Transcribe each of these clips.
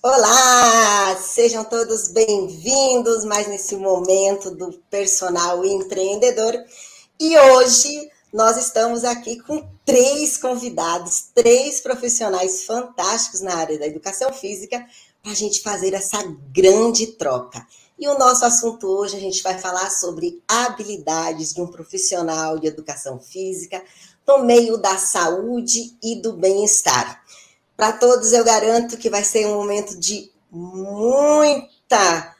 Olá, sejam todos bem-vindos mais nesse momento do personal empreendedor. E hoje nós estamos aqui com três convidados, três profissionais fantásticos na área da educação física, para a gente fazer essa grande troca. E o nosso assunto hoje a gente vai falar sobre habilidades de um profissional de educação física no meio da saúde e do bem-estar. Para todos eu garanto que vai ser um momento de muita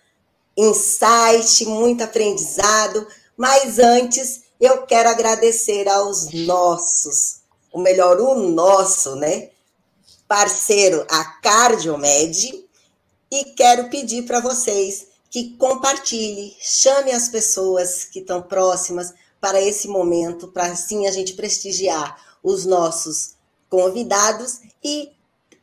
insight, muito aprendizado, mas antes eu quero agradecer aos nossos, o melhor, o nosso, né? Parceiro, a Cardiomed, e quero pedir para vocês que compartilhe, chame as pessoas que estão próximas para esse momento, para assim a gente prestigiar os nossos convidados e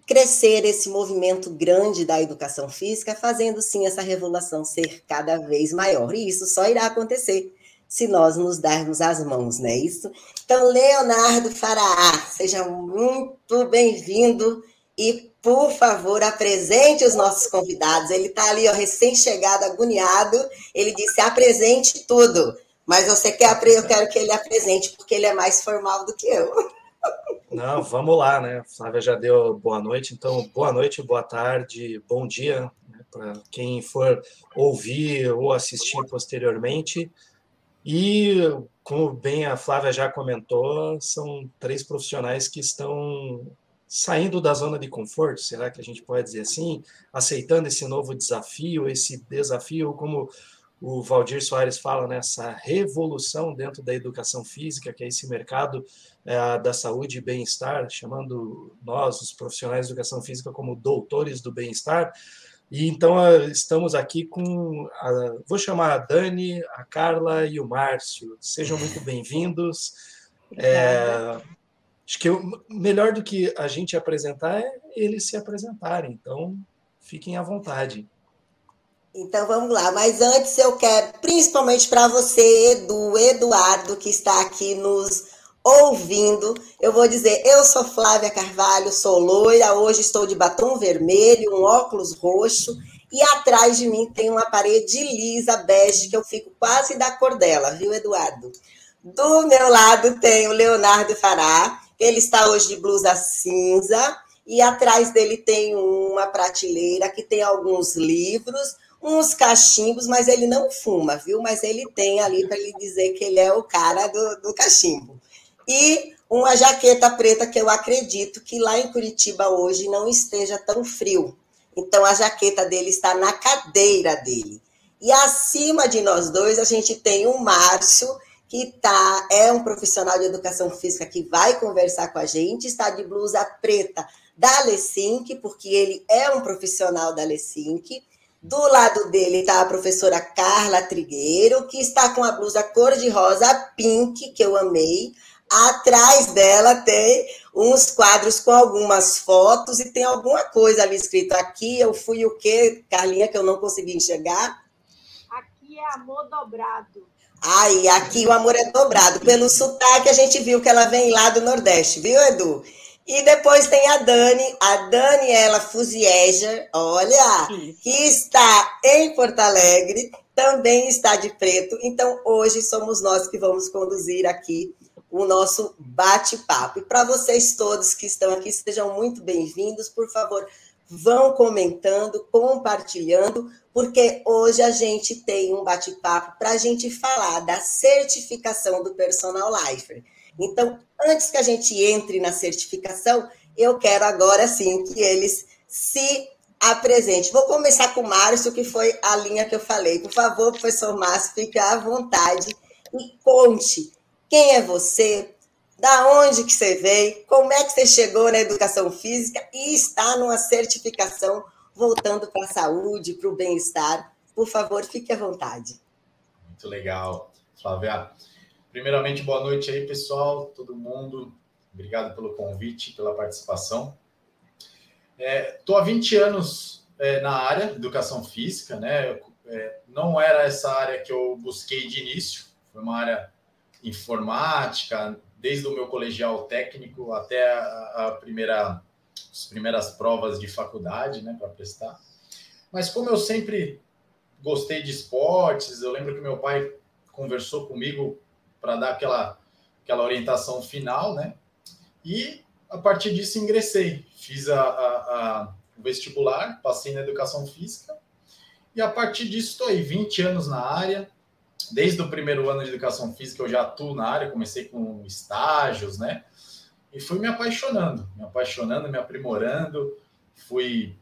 crescer esse movimento grande da educação física, fazendo sim essa revolução ser cada vez maior. E isso só irá acontecer se nós nos darmos as mãos, não é isso? Então, Leonardo Faraá, seja muito bem-vindo e, por favor, apresente os nossos convidados. Ele está ali, recém-chegado, agoniado. Ele disse: apresente tudo. Mas você quer, eu quero que ele apresente, porque ele é mais formal do que eu. Não, vamos lá, né? Flávia já deu boa noite, então boa noite, boa tarde, bom dia né, para quem for ouvir ou assistir posteriormente. E, como bem a Flávia já comentou, são três profissionais que estão saindo da zona de conforto, será que a gente pode dizer assim? Aceitando esse novo desafio, esse desafio, como o Valdir Soares fala nessa revolução dentro da educação física, que é esse mercado é, da saúde e bem-estar, chamando nós, os profissionais de educação física, como doutores do bem-estar. E então ah, estamos aqui com, a, vou chamar a Dani, a Carla e o Márcio. Sejam muito bem-vindos. É, acho que eu, melhor do que a gente apresentar é eles se apresentarem. Então, fiquem à vontade. Então vamos lá, mas antes eu quero, principalmente para você, Edu, Eduardo, que está aqui nos ouvindo, eu vou dizer: eu sou Flávia Carvalho, sou loira, hoje estou de batom vermelho, um óculos roxo, e atrás de mim tem uma parede lisa, bege, que eu fico quase da cor dela, viu, Eduardo? Do meu lado tem o Leonardo Fará, ele está hoje de blusa cinza, e atrás dele tem uma prateleira que tem alguns livros uns cachimbos, mas ele não fuma, viu? Mas ele tem ali para ele dizer que ele é o cara do, do cachimbo. E uma jaqueta preta que eu acredito que lá em Curitiba hoje não esteja tão frio. Então a jaqueta dele está na cadeira dele. E acima de nós dois a gente tem o Márcio, que tá, é um profissional de educação física que vai conversar com a gente, está de blusa preta da Lessink, porque ele é um profissional da Lessink. Do lado dele está a professora Carla Trigueiro, que está com a blusa cor-de-rosa pink, que eu amei. Atrás dela tem uns quadros com algumas fotos e tem alguma coisa ali escrito aqui. Eu fui o quê, Carlinha, que eu não consegui enxergar? Aqui é amor dobrado. Aí, aqui o amor é dobrado. Pelo sotaque, a gente viu que ela vem lá do Nordeste, viu, Edu? E depois tem a Dani, a Daniela Fusieger, olha, que está em Porto Alegre, também está de preto. Então, hoje somos nós que vamos conduzir aqui o nosso bate-papo. E para vocês todos que estão aqui, sejam muito bem-vindos. Por favor, vão comentando, compartilhando, porque hoje a gente tem um bate-papo para a gente falar da certificação do Personal Lifer. Então, antes que a gente entre na certificação, eu quero agora sim que eles se apresentem. Vou começar com o Márcio, que foi a linha que eu falei. Por favor, professor Márcio, fique à vontade e conte quem é você, da onde que você veio, como é que você chegou na educação física e está numa certificação voltando para a saúde, para o bem-estar. Por favor, fique à vontade. Muito legal, Flávia. Primeiramente, boa noite aí, pessoal, todo mundo. Obrigado pelo convite, pela participação. Estou é, há 20 anos é, na área de educação física, né? É, não era essa área que eu busquei de início, foi uma área informática, desde o meu colegial técnico até a, a primeira as primeiras provas de faculdade, né, para prestar. Mas como eu sempre gostei de esportes, eu lembro que meu pai conversou comigo para dar aquela, aquela orientação final, né? E a partir disso ingressei, fiz a, a, a vestibular, passei na educação física e a partir disso estou aí 20 anos na área. Desde o primeiro ano de educação física eu já atuo na área, comecei com estágios, né? E fui me apaixonando, me apaixonando, me aprimorando, fui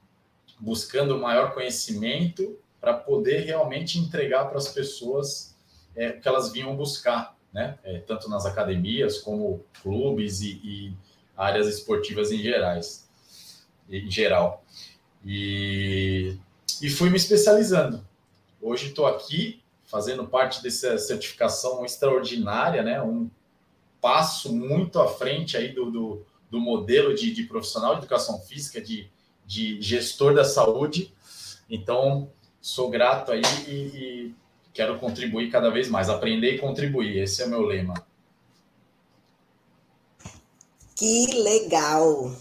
buscando maior conhecimento para poder realmente entregar para as pessoas é, o que elas vinham buscar, né? É, tanto nas academias como clubes e, e áreas esportivas em gerais, em geral. E, e fui me especializando. Hoje estou aqui fazendo parte dessa certificação extraordinária, né? Um passo muito à frente aí do, do, do modelo de, de, profissional de educação física, de, de gestor da saúde. Então, sou grato aí e, e quero contribuir cada vez mais, aprender e contribuir. Esse é o meu lema. Que legal!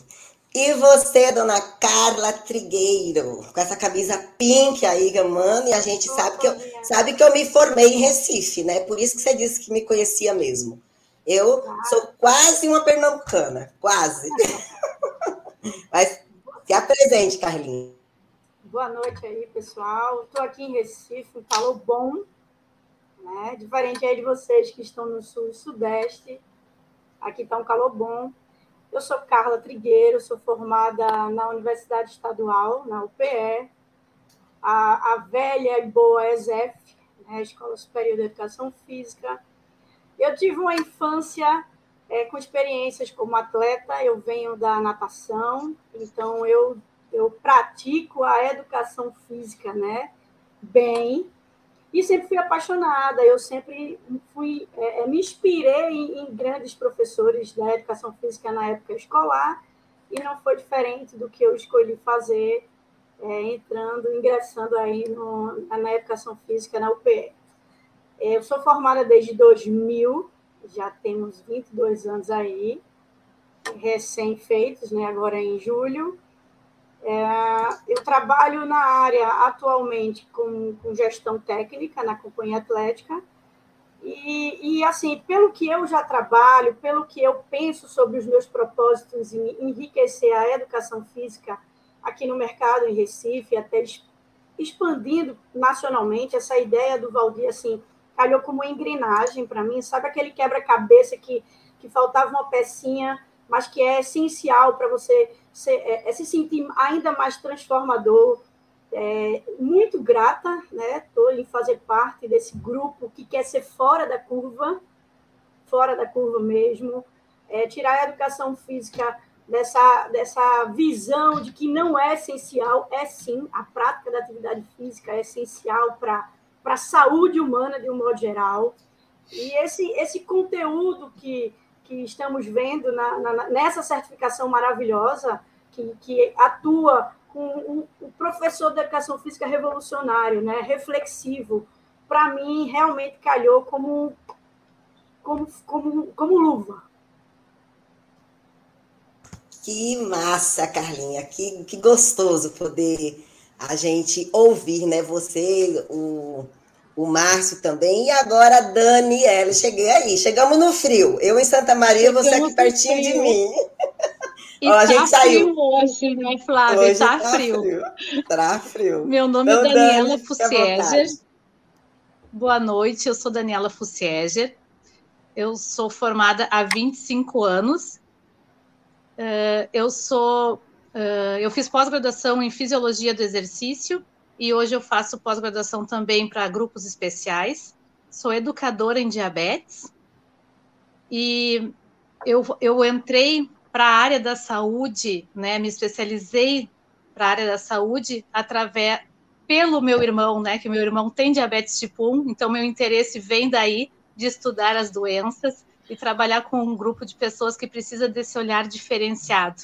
E você, dona Carla Trigueiro, com essa camisa pink aí, mano, e a gente sabe que, eu, sabe que eu me formei em Recife, né? Por isso que você disse que me conhecia mesmo. Eu sou quase uma pernambucana, quase. Mas se apresente, Carlinhos. Boa noite aí, pessoal. Estou aqui em Recife, um calor bom, né? Diferente aí de vocês que estão no sul e sudeste. Aqui está um calor bom. Eu sou Carla Trigueiro, sou formada na Universidade Estadual, na UPE, a, a velha e boa ESEF, né, Escola Superior de Educação Física. Eu tive uma infância é, com experiências como atleta, eu venho da natação, então eu, eu pratico a educação física né, bem, e sempre fui apaixonada, eu sempre fui, é, é, me inspirei em, em, grandes professores da educação física na época escolar, e não foi diferente do que eu escolhi fazer, é, entrando, ingressando aí no, na educação física na UPE. É, eu sou formada desde 2000, já temos 22 anos aí, recém-feitos, né, agora em julho, é, eu trabalho na área atualmente com, com, gestão técnica na companhia atlética. E, e, assim, pelo que eu já trabalho, pelo que eu penso sobre os meus propósitos em enriquecer a educação física aqui no mercado em Recife, até expandindo nacionalmente, essa ideia do Valdir, assim, calhou como uma engrenagem para mim, sabe aquele quebra-cabeça que, que faltava uma pecinha, mas que é essencial para você se, é, é se sentir ainda mais transformador. É, muito grata, né? Estou em fazer parte desse grupo que quer ser fora da curva, fora da curva mesmo, é, tirar a educação física dessa, dessa visão de que não é essencial, é sim, a prática da atividade física é essencial para a saúde humana de um modo geral. E esse, esse conteúdo que, que estamos vendo na, na, nessa certificação maravilhosa, que, que atua com um, um professor de educação física revolucionário, né, reflexivo, para mim realmente calhou como, como, como, como luva. Que massa, Carlinha, que, que gostoso poder a gente ouvir, né? Você, o, o Márcio também, e agora a Daniela. Cheguei aí, chegamos no frio. Eu em Santa Maria, chegamos você aqui pertinho de mim. E Ó, a gente tá saiu. frio hoje, né, Flávia? Hoje tá, tá frio. frio. Tá frio. Meu nome é então, é Daniela Fussieger. Boa noite, eu sou Daniela Fussieger. Eu sou formada há 25 anos. Uh, eu sou. Uh, eu fiz pós-graduação em fisiologia do exercício e hoje eu faço pós-graduação também para grupos especiais. Sou educadora em diabetes e eu, eu entrei para a área da saúde, né? Me especializei para a área da saúde através pelo meu irmão, né? Que meu irmão tem diabetes tipo 1, então meu interesse vem daí de estudar as doenças e trabalhar com um grupo de pessoas que precisa desse olhar diferenciado.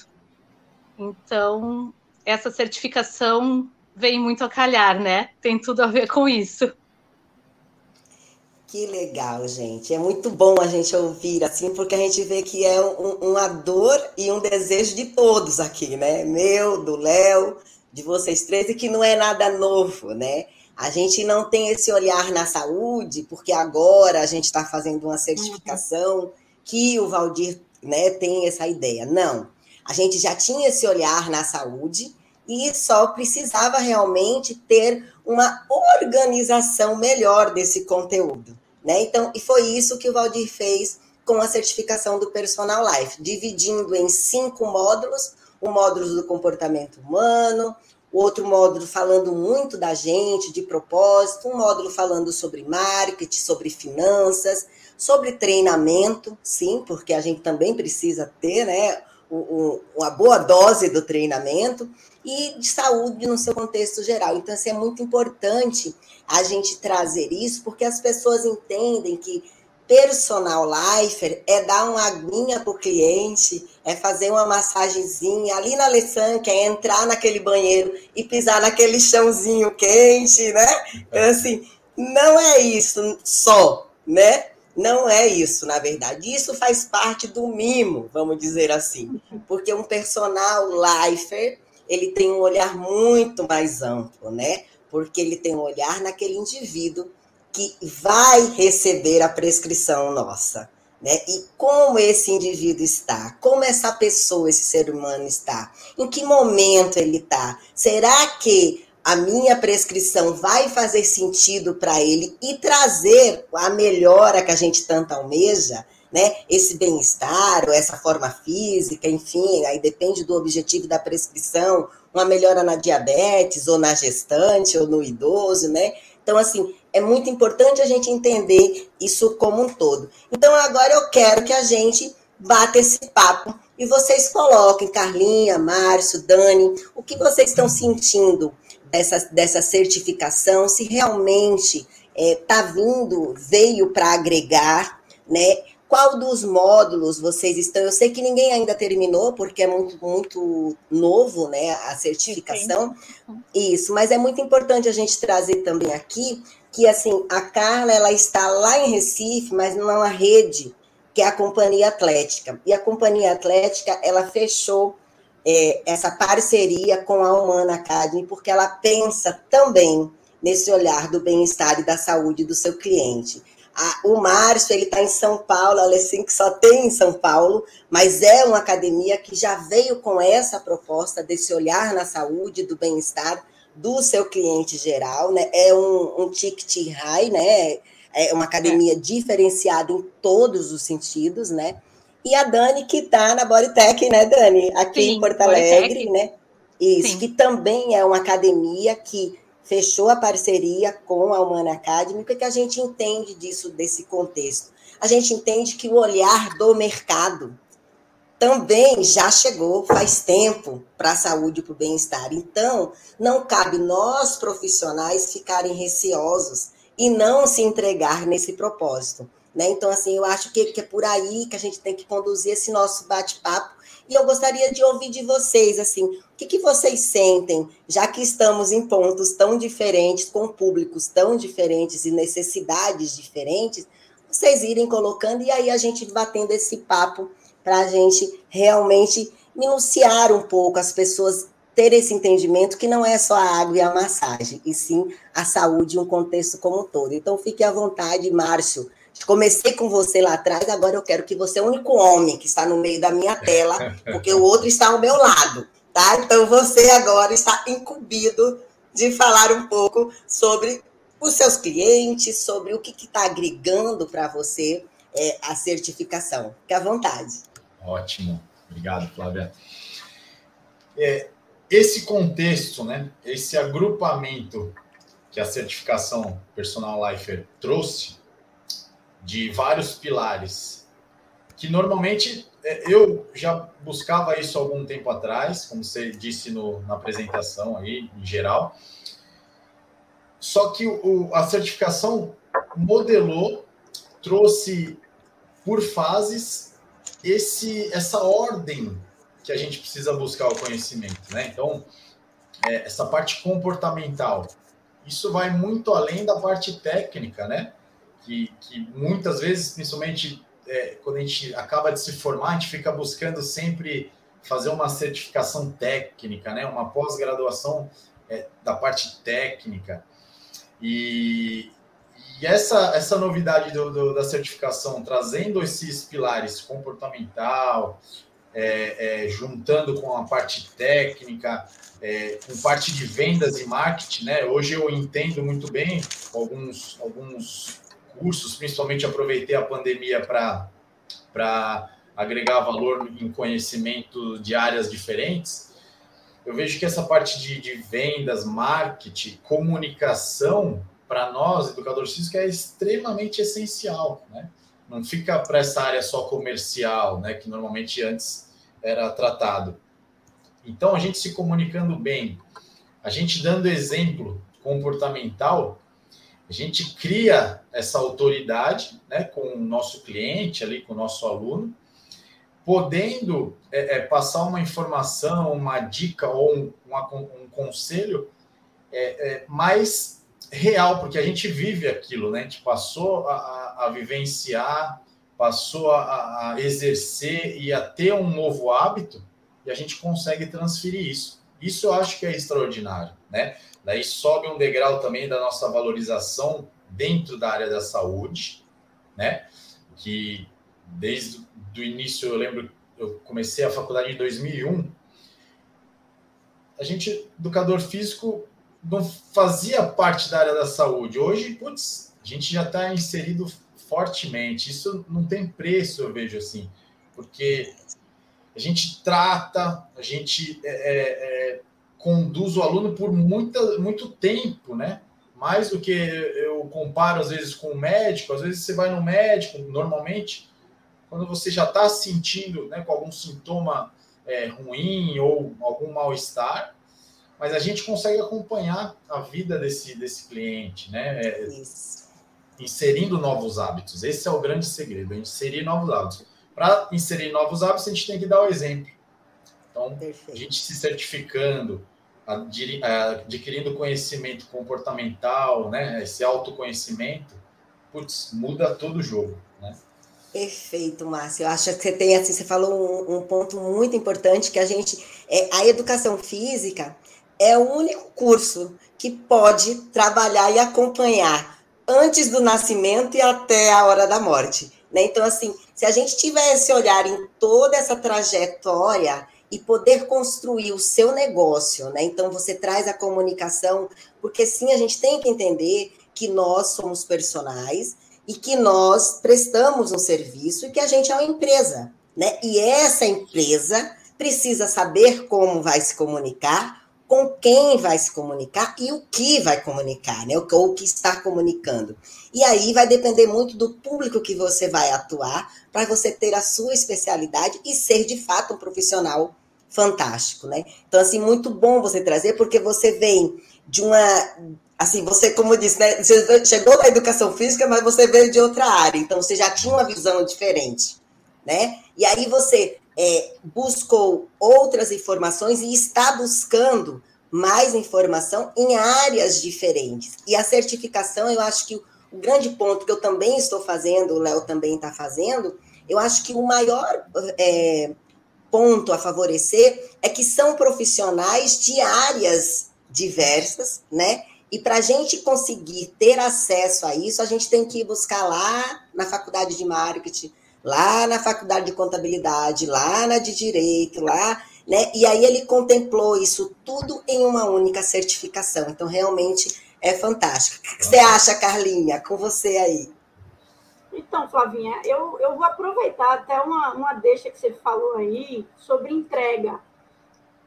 Então, essa certificação vem muito a calhar, né? Tem tudo a ver com isso. Que legal, gente. É muito bom a gente ouvir assim, porque a gente vê que é um, uma dor e um desejo de todos aqui, né? Meu, do Léo, de vocês três, e que não é nada novo, né? A gente não tem esse olhar na saúde, porque agora a gente está fazendo uma certificação uhum. que o Valdir né, tem essa ideia. Não. A gente já tinha esse olhar na saúde e só precisava realmente ter uma organização melhor desse conteúdo. Né? Então, e foi isso que o Valdir fez com a certificação do Personal Life, dividindo em cinco módulos: o módulo do comportamento humano, o outro módulo falando muito da gente, de propósito, um módulo falando sobre marketing, sobre finanças, sobre treinamento, sim, porque a gente também precisa ter né, uma boa dose do treinamento, e de saúde no seu contexto geral. Então, assim, é muito importante a gente trazer isso, porque as pessoas entendem que personal lifer é dar uma aguinha para o cliente, é fazer uma massagenzinha ali na que é entrar naquele banheiro e pisar naquele chãozinho quente, né? Então, assim, não é isso só, né? Não é isso, na verdade. Isso faz parte do mimo, vamos dizer assim. Porque um personal lifer, ele tem um olhar muito mais amplo, né? Porque ele tem um olhar naquele indivíduo que vai receber a prescrição nossa. Né? E como esse indivíduo está, como essa pessoa, esse ser humano está, em que momento ele está. Será que a minha prescrição vai fazer sentido para ele e trazer a melhora que a gente tanto almeja? Né? Esse bem-estar, ou essa forma física, enfim, aí depende do objetivo da prescrição, uma melhora na diabetes, ou na gestante, ou no idoso, né? Então, assim, é muito importante a gente entender isso como um todo. Então, agora eu quero que a gente bata esse papo e vocês coloquem, Carlinha, Márcio, Dani, o que vocês estão sentindo dessa, dessa certificação, se realmente está é, tá vindo, veio para agregar, né? Qual dos módulos vocês estão? Eu sei que ninguém ainda terminou, porque é muito, muito novo, né? A certificação. Isso, mas é muito importante a gente trazer também aqui que assim, a Carla ela está lá em Recife, mas numa rede que é a Companhia Atlética. E a Companhia Atlética, ela fechou é, essa parceria com a Humana Academy, porque ela pensa também nesse olhar do bem-estar e da saúde do seu cliente. A, o Márcio, ele está em São Paulo, a Alessim que só tem em São Paulo, mas é uma academia que já veio com essa proposta desse olhar na saúde, do bem-estar, do seu cliente geral, né? É um, um ticket high, né? É uma academia é. diferenciada em todos os sentidos, né? E a Dani, que está na Bodytech, né, Dani? Aqui Sim, em Porto Alegre, Bodytech. né? Isso, Sim. que também é uma academia que fechou a parceria com a Humana Academy, porque a gente entende disso, desse contexto. A gente entende que o olhar do mercado também já chegou faz tempo para a saúde e para o bem-estar. Então, não cabe nós profissionais ficarem receosos e não se entregar nesse propósito. Né? Então, assim, eu acho que, que é por aí que a gente tem que conduzir esse nosso bate-papo. E eu gostaria de ouvir de vocês, assim, o que, que vocês sentem, já que estamos em pontos tão diferentes, com públicos tão diferentes e necessidades diferentes, vocês irem colocando e aí a gente batendo esse papo para a gente realmente minuciar um pouco as pessoas ter esse entendimento que não é só a água e a massagem, e sim a saúde e um contexto como um todo. Então, fique à vontade, Márcio. Comecei com você lá atrás, agora eu quero que você é o único homem que está no meio da minha tela, porque o outro está ao meu lado, tá? Então, você agora está incumbido de falar um pouco sobre os seus clientes, sobre o que está agregando para você é, a certificação. Fique à vontade. Ótimo, obrigado, Flávia. É, esse contexto, né, esse agrupamento que a certificação Personal Lifer trouxe, de vários pilares, que normalmente é, eu já buscava isso algum tempo atrás, como você disse no, na apresentação aí, em geral. Só que o, a certificação modelou, trouxe por fases esse, essa ordem que a gente precisa buscar o conhecimento, né? Então, é, essa parte comportamental, isso vai muito além da parte técnica, né? Que, que muitas vezes, principalmente é, quando a gente acaba de se formar, a gente fica buscando sempre fazer uma certificação técnica, né? uma pós-graduação é, da parte técnica. E, e essa, essa novidade do, do, da certificação, trazendo esses pilares comportamental, é, é, juntando com a parte técnica, é, com parte de vendas e marketing, né? Hoje eu entendo muito bem alguns, alguns cursos, principalmente aproveitei a pandemia para agregar valor em conhecimento de áreas diferentes. Eu vejo que essa parte de, de vendas, marketing, comunicação, para nós, educadores físicos, é extremamente essencial, né? Não fica para essa área só comercial, né? Que normalmente antes era tratado. Então, a gente se comunicando bem, a gente dando exemplo comportamental, a gente cria essa autoridade né, com o nosso cliente, ali, com o nosso aluno, podendo é, é, passar uma informação, uma dica ou um, um conselho é, é mais real, porque a gente vive aquilo, né? A gente passou a, a vivenciar, passou a, a exercer e a ter um novo hábito e a gente consegue transferir isso. Isso eu acho que é extraordinário, né? Daí sobe um degrau também da nossa valorização dentro da área da saúde, né? Que desde o início, eu lembro, eu comecei a faculdade em 2001. A gente, educador físico, não fazia parte da área da saúde. Hoje, putz, a gente já está inserido fortemente. Isso não tem preço, eu vejo assim, porque a gente trata, a gente é, é, é, conduz o aluno por muita, muito tempo, né? Mais do que eu comparo às vezes com o médico, às vezes você vai no médico, normalmente, quando você já está sentindo né, com algum sintoma é, ruim ou algum mal-estar, mas a gente consegue acompanhar a vida desse, desse cliente, né? É. Inserindo novos hábitos. Esse é o grande segredo, inserir novos hábitos para inserir novos hábitos, a gente tem que dar o exemplo. Então, Perfeito. a gente se certificando, adquirindo conhecimento comportamental, né, esse autoconhecimento, putz, muda todo o jogo, né? Perfeito, Márcio. Eu acho que você tem assim, você falou um, um ponto muito importante que a gente, é, a educação física é o único curso que pode trabalhar e acompanhar antes do nascimento e até a hora da morte. Né? Então, assim, se a gente tiver esse olhar em toda essa trajetória e poder construir o seu negócio, né? Então, você traz a comunicação, porque sim, a gente tem que entender que nós somos personagens e que nós prestamos um serviço e que a gente é uma empresa, né? E essa empresa precisa saber como vai se comunicar, com quem vai se comunicar e o que vai comunicar, né? Ou o que está comunicando. E aí vai depender muito do público que você vai atuar para você ter a sua especialidade e ser de fato um profissional fantástico, né? Então assim, muito bom você trazer porque você vem de uma assim, você como disse, né, você chegou na educação física, mas você veio de outra área, então você já tinha uma visão diferente, né? E aí você é, buscou outras informações e está buscando mais informação em áreas diferentes. E a certificação, eu acho que o, grande ponto que eu também estou fazendo, o Léo também está fazendo, eu acho que o maior é, ponto a favorecer é que são profissionais de áreas diversas, né? E para a gente conseguir ter acesso a isso, a gente tem que buscar lá na faculdade de marketing, lá na faculdade de contabilidade, lá na de direito, lá, né? E aí ele contemplou isso tudo em uma única certificação. Então, realmente é fantástico. O que você acha, Carlinha? Com você aí. Então, Flavinha, eu, eu vou aproveitar até uma, uma deixa que você falou aí sobre entrega.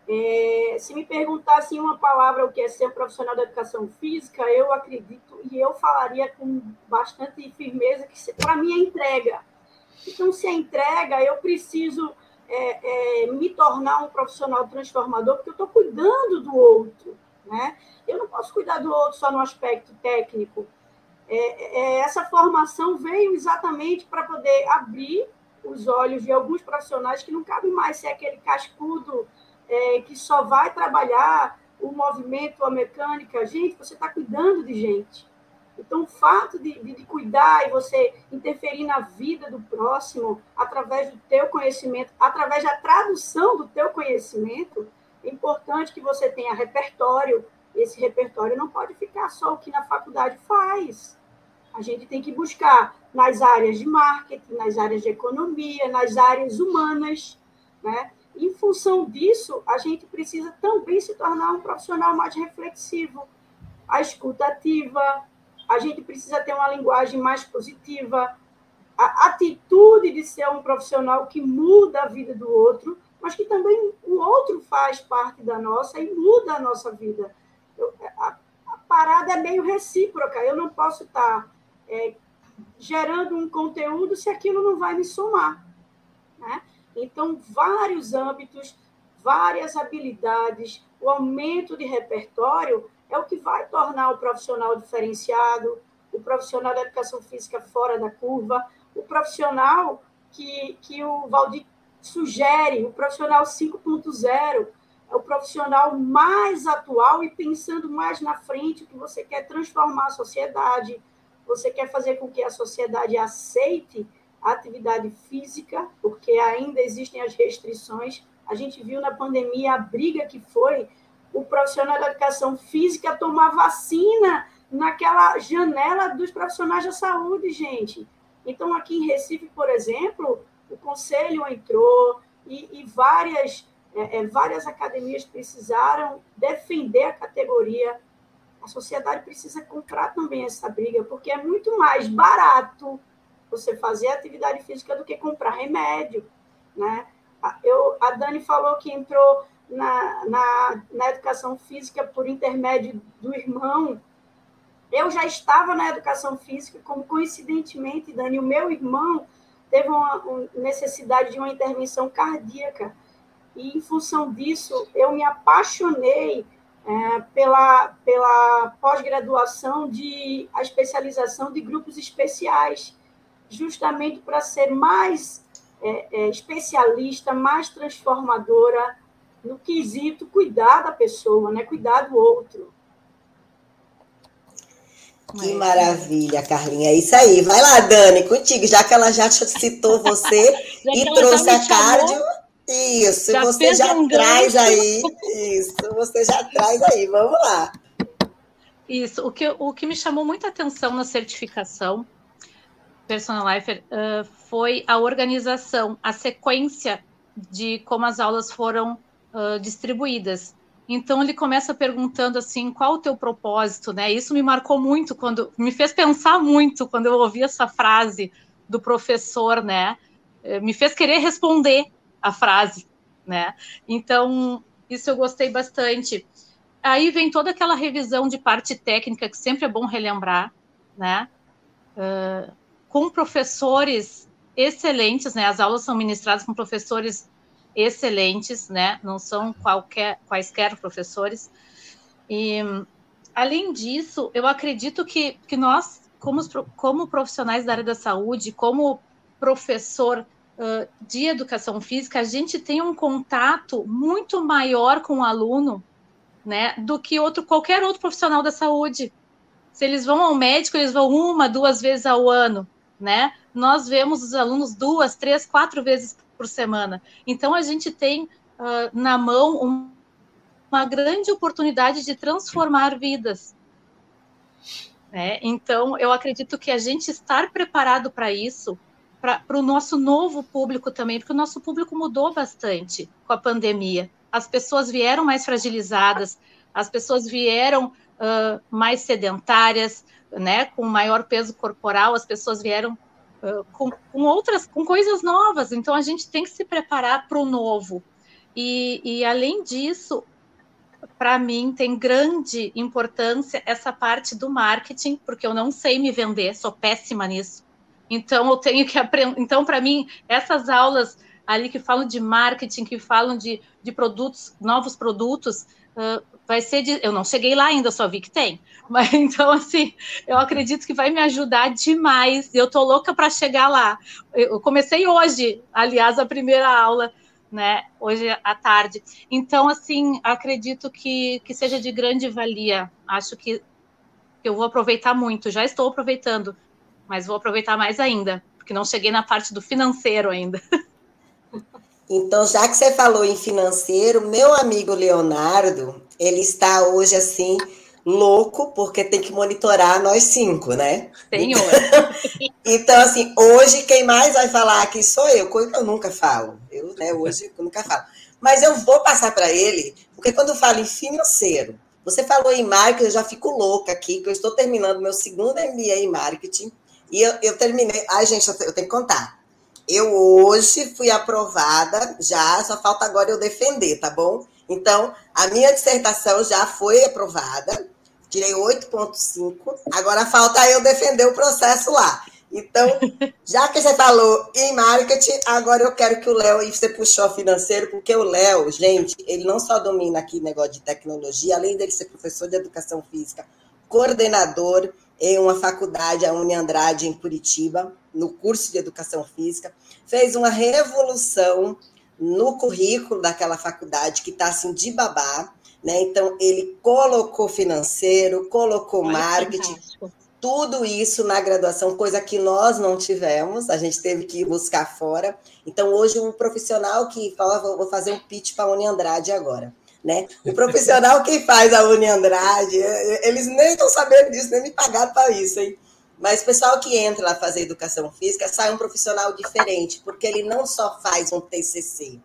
É, se me perguntasse uma palavra o que é ser um profissional da educação física, eu acredito e eu falaria com bastante firmeza que para mim é entrega então, se a entrega, eu preciso é, é, me tornar um profissional transformador, porque eu estou cuidando do outro. Né? Eu não posso cuidar do outro só no aspecto técnico. É, é essa formação veio exatamente para poder abrir os olhos de alguns profissionais que não cabe mais ser aquele cascudo é, que só vai trabalhar o movimento, a mecânica. Gente, você está cuidando de gente. Então, o fato de, de, de, cuidar e você interferir na vida do próximo através do teu conhecimento, através da tradução do teu conhecimento, é importante que você tenha repertório. Esse repertório não pode ficar só o que na faculdade faz. A gente tem que buscar nas áreas de marketing, nas áreas de economia, nas áreas humanas, né? Em função disso, a gente precisa também se tornar um profissional mais reflexivo, a escuta ativa, a gente precisa ter uma linguagem mais positiva, a atitude de ser um profissional que muda a vida do outro, mas que também o outro faz parte da nossa e muda a nossa vida. Eu, a, a, parada é meio recíproca, eu não posso estar é, gerando um conteúdo se aquilo não vai me somar. Né? Então, vários âmbitos, várias habilidades, o aumento de repertório é o que vai tornar o profissional diferenciado, o profissional da educação física fora da curva, o profissional que, que o Valdir sugere, o profissional 5.0, é o profissional mais atual e pensando mais na frente, que você quer transformar a sociedade, você quer fazer com que a sociedade aceite a atividade física, porque ainda existem as restrições. A gente viu na pandemia a briga que foi o profissional da educação física tomar vacina naquela janela dos profissionais da saúde, gente. Então, aqui em Recife, por exemplo, o conselho entrou e, e várias, é, é, várias academias precisaram defender a categoria. A sociedade precisa comprar também essa briga, porque é muito mais barato você fazer atividade física do que comprar remédio, né? Eu, a Dani falou que entrou na, na, na educação física por intermédio do irmão. Eu já estava na educação física, como coincidentemente, Dani, o meu irmão teve uma, uma necessidade de uma intervenção cardíaca. E, em função disso, eu me apaixonei é, pela, pela pós-graduação de a especialização de grupos especiais, justamente para ser mais é, é, especialista, mais transformadora no quesito cuidar da pessoa, né? cuidar do outro. Que maravilha, Carlinha. É isso aí. Vai lá, Dani, contigo, já que ela já citou você e trouxe a cardio. Isso, já você já um traz gancho. aí. Isso, você já traz aí. Vamos lá. Isso, o que, o que me chamou muita atenção na certificação Personal Life uh, foi a organização, a sequência de como as aulas foram uh, distribuídas. Então ele começa perguntando assim, qual o teu propósito, né? Isso me marcou muito quando me fez pensar muito quando eu ouvi essa frase do professor, né? Eh, me fez querer responder a frase, né? Então isso eu gostei bastante. Aí vem toda aquela revisão de parte técnica que sempre é bom relembrar, né? Uh, com professores excelentes, né? As aulas são ministradas com professores excelentes, né? Não são qualquer, quaisquer professores. E, além disso, eu acredito que, que nós, como, como profissionais da área da saúde, como professor uh, de educação física, a gente tem um contato muito maior com o aluno, né? Do que outro, qualquer outro profissional da saúde. Se eles vão ao médico, eles vão uma, duas vezes ao ano, né? Nós vemos os alunos duas, três, quatro vezes por semana. Então, a gente tem uh, na mão um, uma grande oportunidade de transformar vidas. Né? Então, eu acredito que a gente estar preparado para isso, para o nosso novo público também, porque o nosso público mudou bastante com a pandemia. As pessoas vieram mais fragilizadas, as pessoas vieram uh, mais sedentárias, né, com maior peso corporal, as pessoas vieram com, com, outras, com coisas novas. Então a gente tem que se preparar para o novo. E, e além disso, para mim tem grande importância essa parte do marketing, porque eu não sei me vender, sou péssima nisso. Então eu tenho que aprender. Então, para mim, essas aulas ali que falam de marketing, que falam de, de produtos, novos produtos, uh, vai ser de. Eu não cheguei lá ainda, só vi que tem. Mas então, assim, eu acredito que vai me ajudar demais. Eu tô louca para chegar lá. Eu comecei hoje, aliás, a primeira aula, né? Hoje à tarde. Então, assim, acredito que, que seja de grande valia. Acho que eu vou aproveitar muito. Já estou aproveitando, mas vou aproveitar mais ainda, porque não cheguei na parte do financeiro ainda. Então, já que você falou em financeiro, meu amigo Leonardo, ele está hoje assim louco, porque tem que monitorar nós cinco, né? Senhor. então, assim, hoje quem mais vai falar aqui sou eu, coisa que eu nunca falo. Eu, né, hoje eu nunca falo. Mas eu vou passar para ele, porque quando eu falo em financeiro, você falou em marketing, eu já fico louca aqui, que eu estou terminando meu segundo MBA em marketing, e eu, eu terminei. Ai, gente, eu tenho que contar. Eu hoje fui aprovada, já, só falta agora eu defender, tá bom? Então, a minha dissertação já foi aprovada, tirei 8,5, agora falta eu defender o processo lá. Então, já que você falou em marketing, agora eu quero que o Léo, e você puxou financeiro, porque o Léo, gente, ele não só domina aqui negócio de tecnologia, além dele ser professor de educação física, coordenador em uma faculdade, a Uni Andrade, em Curitiba, no curso de educação física, fez uma revolução no currículo daquela faculdade que está assim de babá, né? Então ele colocou financeiro, colocou Olha marketing, tudo isso na graduação, coisa que nós não tivemos, a gente teve que buscar fora. Então hoje um profissional que fala, vou fazer um pitch para a Uni Andrade agora. Né? O profissional que faz a Uni Andrade, eles nem estão sabendo disso, nem me pagaram para isso, hein? Mas o pessoal que entra lá fazer educação física sai um profissional diferente, porque ele não só faz um TCC,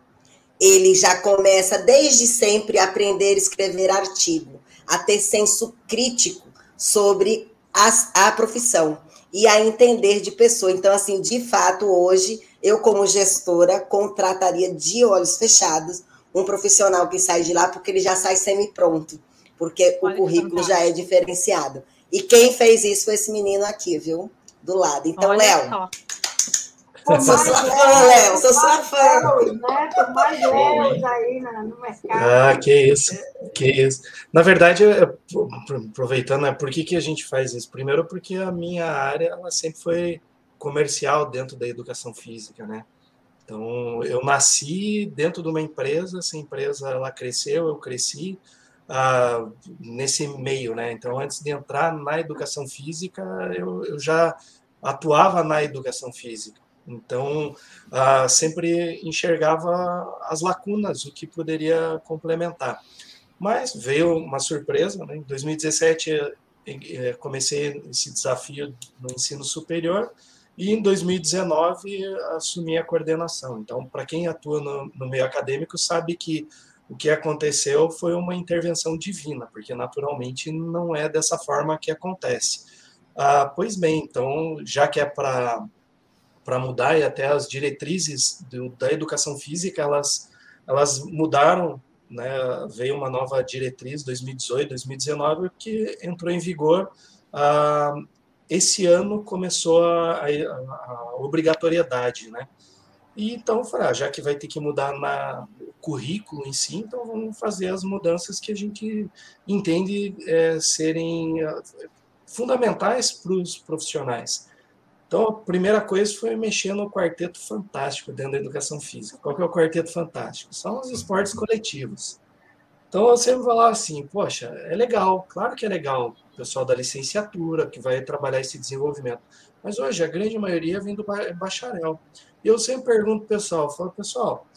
ele já começa desde sempre a aprender a escrever artigo, a ter senso crítico sobre as, a profissão e a entender de pessoa. Então, assim, de fato, hoje, eu, como gestora, contrataria de olhos fechados um profissional que sai de lá, porque ele já sai semi-pronto, porque Olha o currículo já é diferenciado. E quem fez isso foi esse menino aqui, viu? Do lado. Então, Léo. Sou sua fã, Léo, sou sua fã. Né? Tem mais Léos aí no mercado. Ah, que isso, que isso. Na verdade, aproveitando, né, por que, que a gente faz isso? Primeiro, porque a minha área ela sempre foi comercial dentro da educação física, né? Então, eu nasci dentro de uma empresa, essa empresa ela cresceu, eu cresci, nesse meio, né? Então, antes de entrar na educação física, eu, eu já atuava na educação física. Então, sempre enxergava as lacunas, o que poderia complementar. Mas veio uma surpresa, né? Em 2017, eh, eh, comecei esse desafio no ensino superior e em 2019 assumi a coordenação. Então, para quem atua no, no meio acadêmico, sabe que o que aconteceu foi uma intervenção divina, porque naturalmente não é dessa forma que acontece. Ah, pois bem, então, já que é para mudar e até as diretrizes do, da educação física, elas, elas mudaram, né, veio uma nova diretriz 2018, 2019, que entrou em vigor. Ah, esse ano começou a, a, a obrigatoriedade, né? E então, falei, ah, já que vai ter que mudar na, currículo em si, então vamos fazer as mudanças que a gente entende é, serem é, fundamentais para os profissionais. Então, a primeira coisa foi mexer no quarteto fantástico dentro da educação física. Qual que é o quarteto fantástico? São os esportes coletivos. Então, eu sempre falar assim, poxa, é legal, claro que é legal, o pessoal da licenciatura que vai trabalhar esse desenvolvimento. Mas hoje a grande maioria vem do bacharel. E eu sempre pergunto pro pessoal, falo, pessoal,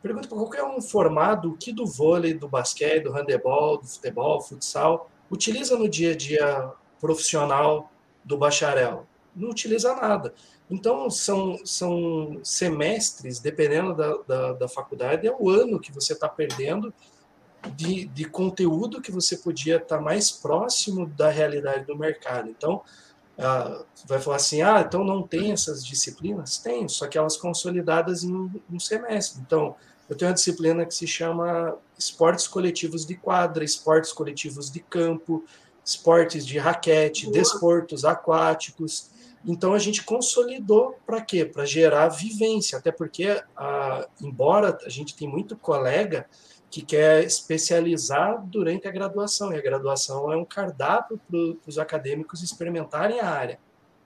Pergunta para qualquer um formado que do vôlei, do basquete, do handebol, do futebol, futsal, utiliza no dia a dia profissional do bacharel? Não utiliza nada. Então, são, são semestres, dependendo da, da, da faculdade, é o ano que você está perdendo de, de conteúdo que você podia estar tá mais próximo da realidade do mercado. Então, ah, vai falar assim, ah, então não tem essas disciplinas? Tem, só que elas consolidadas em um semestre. Então, eu tenho uma disciplina que se chama esportes coletivos de quadra, esportes coletivos de campo, esportes de raquete, desportos aquáticos. Então a gente consolidou para quê? Para gerar vivência, até porque, a, embora a gente tem muito colega que quer especializar durante a graduação, e a graduação é um cardápio para os acadêmicos experimentarem a área.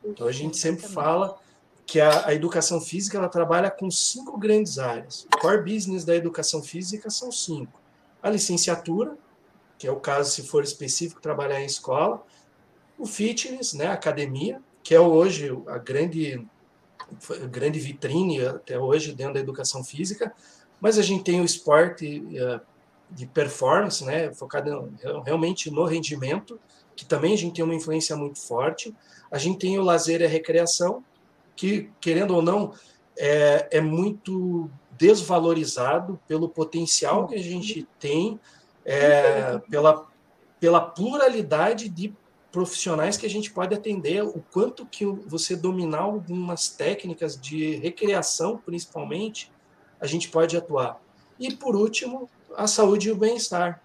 Então a gente sempre fala que a, a, educação física ela trabalha com cinco grandes áreas. O core business da educação física são cinco. A licenciatura, que é o caso se for específico trabalhar em escola, o fitness, né, academia, que é hoje a grande, grande vitrine até hoje dentro da educação física, mas a gente tem o esporte uh, de performance, né, focado realmente no rendimento, que também a gente tem uma influência muito forte. A gente tem o lazer e a recreação, que, querendo ou não, é, é muito desvalorizado pelo potencial que a gente tem, é, pela, pela pluralidade de profissionais que a gente pode atender, o quanto que você dominar algumas técnicas de recreação, principalmente, a gente pode atuar. E, por último, a saúde e o bem-estar.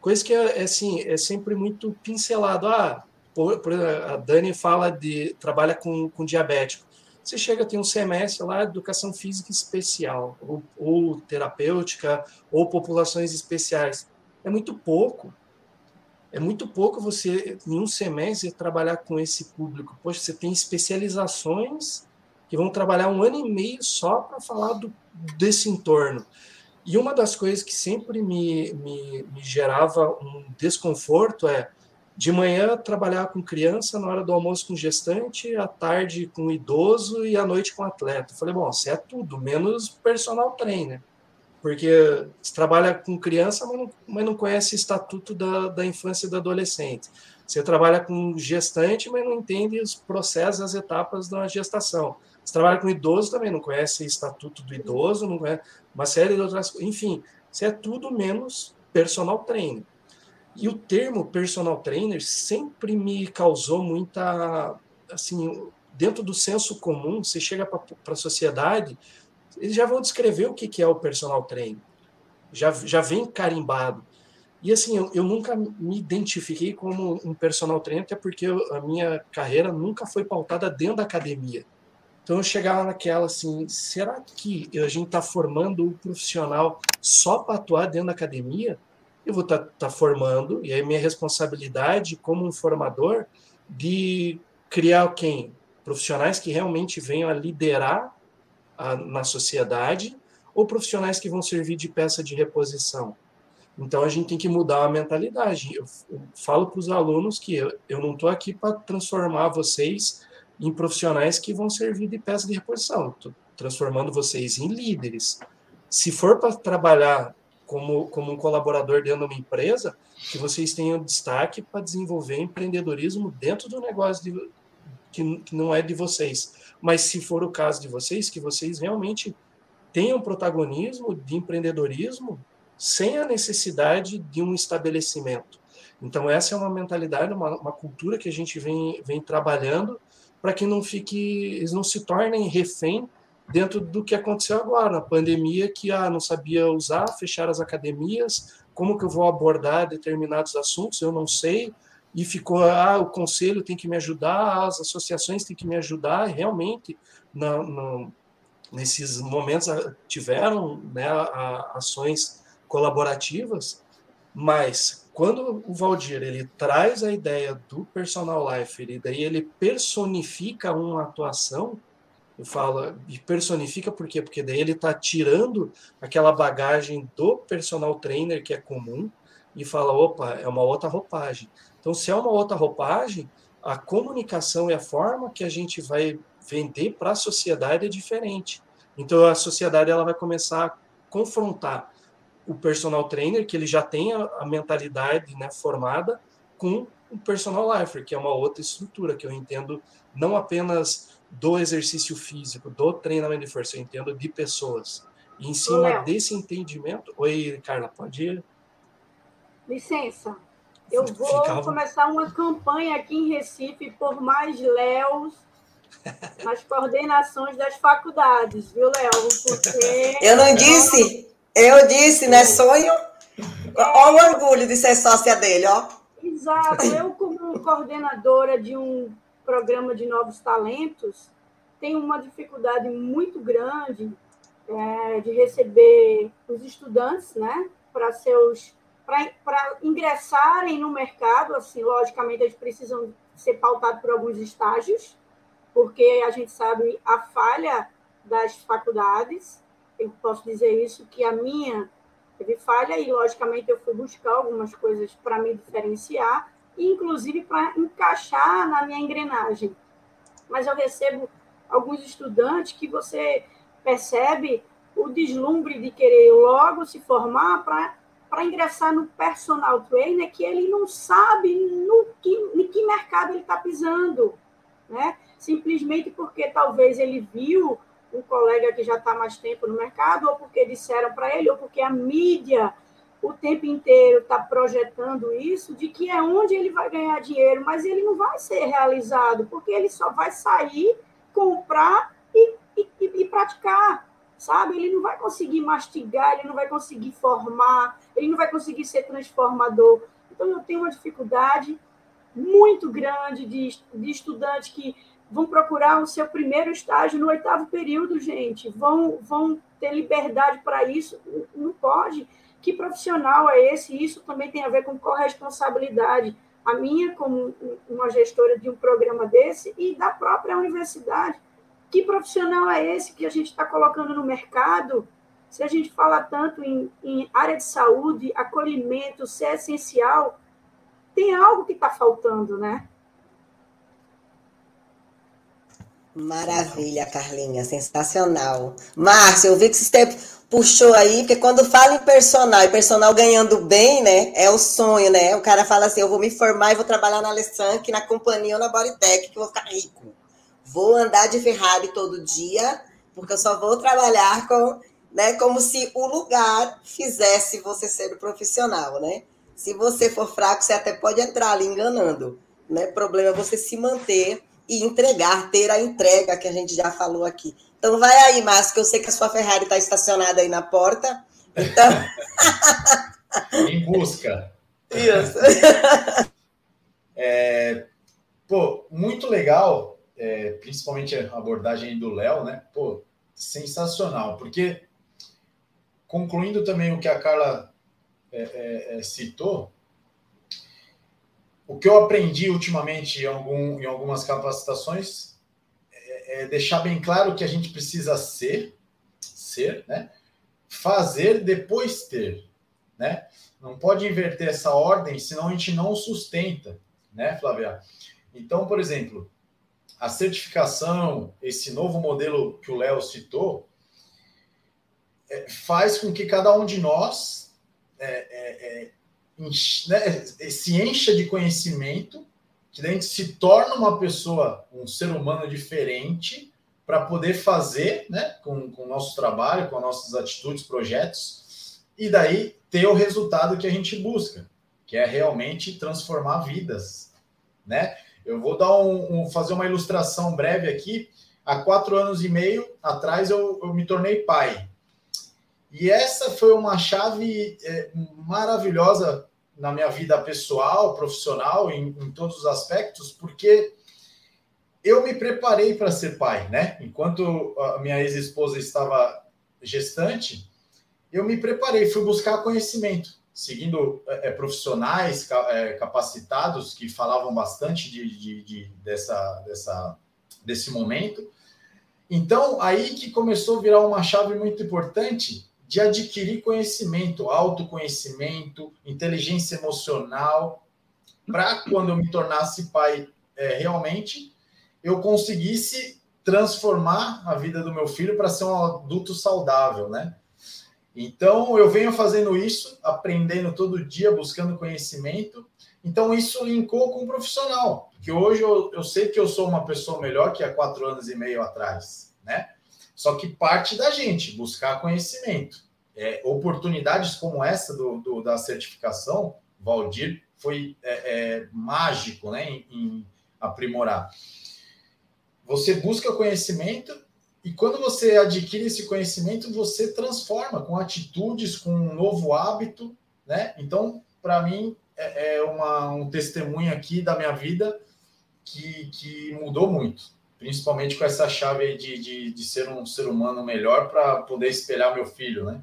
Coisa que é, assim, é sempre muito pincelado. Ah, por, por, a Dani fala de trabalha com, com diabético. Você chega a ter um semestre lá, educação física especial, ou, ou terapêutica, ou populações especiais. É muito pouco. É muito pouco você, em um semestre, trabalhar com esse público. Poxa, você tem especializações que vão trabalhar um ano e meio só para falar do, desse entorno. E uma das coisas que sempre me, me, me, gerava um desconforto é de manhã trabalhar com criança, na hora do almoço com gestante, à tarde com idoso e à noite com atleta. Eu falei, bom, você é tudo, menos personal trainer. Porque você trabalha com criança, mas não, mas não conhece o estatuto da, da infância e do adolescente. Você trabalha com gestante, mas não entende os processos, as etapas da gestação. Você trabalha com idoso também, não conhece estatuto do idoso, não conhece uma série de outras coisas. Enfim, isso é tudo menos personal trainer. E o termo personal trainer sempre me causou muita. Assim, dentro do senso comum, você chega para a sociedade, eles já vão descrever o que, que é o personal trainer. Já, já vem carimbado. E assim, eu, eu nunca me identifiquei como um personal trainer, até porque eu, a minha carreira nunca foi pautada dentro da academia. Então eu chegava naquela assim, será que a gente está formando um profissional só para atuar dentro da academia? Eu vou estar tá, tá formando, e aí minha responsabilidade como um formador de criar quem? Profissionais que realmente venham a liderar a, na sociedade ou profissionais que vão servir de peça de reposição. Então a gente tem que mudar a mentalidade. Eu, eu falo para os alunos que eu, eu não estou aqui para transformar vocês em profissionais que vão servir de peça de reposição. Transformando vocês em líderes. Se for para trabalhar como, como um colaborador dentro de uma empresa, que vocês tenham destaque para desenvolver empreendedorismo dentro do negócio de, que, que não é de vocês. Mas se for o caso de vocês, que vocês realmente tenham protagonismo de empreendedorismo sem a necessidade de um estabelecimento. Então, essa é uma mentalidade, uma, uma cultura que a gente vem, vem trabalhando para que não fique, eles não se tornem refém dentro do que aconteceu agora, na pandemia, que ah, não sabia usar, fechar as academias, como que eu vou abordar determinados assuntos, eu não sei, e ficou, ah, o conselho tem que me ajudar, as associações têm que me ajudar, realmente, na, na, nesses momentos ah, tiveram né, ações colaborativas, mas quando o Valdir ele traz a ideia do personal life, e daí ele personifica uma atuação, eu falo, e personifica por quê? Porque daí ele está tirando aquela bagagem do personal trainer que é comum e fala, opa, é uma outra roupagem. Então, se é uma outra roupagem, a comunicação e a forma que a gente vai vender para a sociedade é diferente. Então, a sociedade ela vai começar a confrontar o personal trainer, que ele já tem a, a mentalidade né, formada, com o personal lifer, que é uma outra estrutura, que eu entendo não apenas do exercício físico, do treinamento de força, eu entendo de pessoas. E em cima desse entendimento. Oi, Carla, pode ir? Licença. Eu vou Ficava... começar uma campanha aqui em Recife por mais Léos nas coordenações das faculdades, viu, Léo? Porque... Eu não disse? Eu disse, né? Sonho. Olha o orgulho de ser sócia dele, ó. Exato. Eu, como coordenadora de um programa de novos talentos, tenho uma dificuldade muito grande é, de receber os estudantes, né? Para seus para ingressarem no mercado, assim, logicamente eles precisam ser pautados por alguns estágios, porque a gente sabe a falha das faculdades, eu posso dizer isso, que a minha teve falha e, logicamente, eu fui buscar algumas coisas para me diferenciar, inclusive para encaixar na minha engrenagem. Mas eu recebo alguns estudantes que você percebe o deslumbre de querer logo se formar para ingressar no personal trainer, que ele não sabe no que, em que mercado ele está pisando, né? Simplesmente porque talvez ele viu um colega que já está mais tempo no mercado, ou porque disseram para ele, ou porque a mídia o tempo inteiro está projetando isso, de que é onde ele vai ganhar dinheiro, mas ele não vai ser realizado, porque ele só vai sair, comprar e, e, e praticar, sabe? Ele não vai conseguir mastigar, ele não vai conseguir formar, ele não vai conseguir ser transformador. Então, eu tenho uma dificuldade muito grande de, de estudantes que vão procurar o seu primeiro estágio no oitavo período, gente. Vão, vão ter liberdade para isso? Não pode. Que profissional é esse? Isso também tem a ver com corresponsabilidade. A minha, como uma gestora de um programa desse, e da própria universidade. Que profissional é esse que a gente está colocando no mercado? Se a gente fala tanto em, em área de saúde, acolhimento, ser essencial, tem algo que está faltando, né? Maravilha, Carlinha, sensacional. Márcio, eu vi que você puxou aí, porque quando fala em personal e personal ganhando bem, né, é o sonho, né? O cara fala assim: eu vou me formar e vou trabalhar na Alessanque, na companhia ou na Bodytech, que eu vou ficar rico. Vou andar de Ferrari todo dia, porque eu só vou trabalhar com, né, como se o lugar fizesse você ser o profissional, né? Se você for fraco, você até pode entrar ali enganando, né? O problema é você se manter e entregar, ter a entrega que a gente já falou aqui. Então vai aí, Márcio, que eu sei que a sua Ferrari está estacionada aí na porta. Então. em busca. Isso. é, pô, muito legal, é, principalmente a abordagem do Léo, né? Pô, sensacional, porque concluindo também o que a Carla é, é, é citou, o que eu aprendi ultimamente em, algum, em algumas capacitações é, é, deixar bem claro que a gente precisa ser, ser, né? Fazer depois ter, né? Não pode inverter essa ordem, senão a gente não sustenta, né, Flávia? Então, por exemplo, a certificação, esse novo modelo que o Léo citou, é, faz com que cada um de nós é, né, se encha de conhecimento, que daí a gente se torna uma pessoa, um ser humano diferente, para poder fazer né, com, com o nosso trabalho, com as nossas atitudes, projetos, e daí ter o resultado que a gente busca, que é realmente transformar vidas. Né? Eu vou dar um, um fazer uma ilustração breve aqui. Há quatro anos e meio atrás eu, eu me tornei pai. E essa foi uma chave é, maravilhosa na minha vida pessoal, profissional, em, em todos os aspectos, porque eu me preparei para ser pai, né? Enquanto a minha ex-esposa estava gestante, eu me preparei, fui buscar conhecimento, seguindo é, é profissionais é, capacitados que falavam bastante de, de, de, dessa, dessa, desse momento. Então, aí que começou a virar uma chave muito importante de adquirir conhecimento, autoconhecimento, inteligência emocional, para quando eu me tornasse pai é, realmente, eu conseguisse transformar a vida do meu filho para ser um adulto saudável, né? Então, eu venho fazendo isso, aprendendo todo dia, buscando conhecimento. Então, isso linkou com o profissional, que hoje eu, eu sei que eu sou uma pessoa melhor que há quatro anos e meio atrás, né? Só que parte da gente buscar conhecimento. É, oportunidades como essa do, do, da certificação, Valdir, foi é, é, mágico né, em, em aprimorar. Você busca conhecimento e quando você adquire esse conhecimento, você transforma com atitudes, com um novo hábito, né? Então, para mim, é, é uma, um testemunho aqui da minha vida que, que mudou muito principalmente com essa chave de, de, de ser um ser humano melhor para poder espelhar meu filho, né?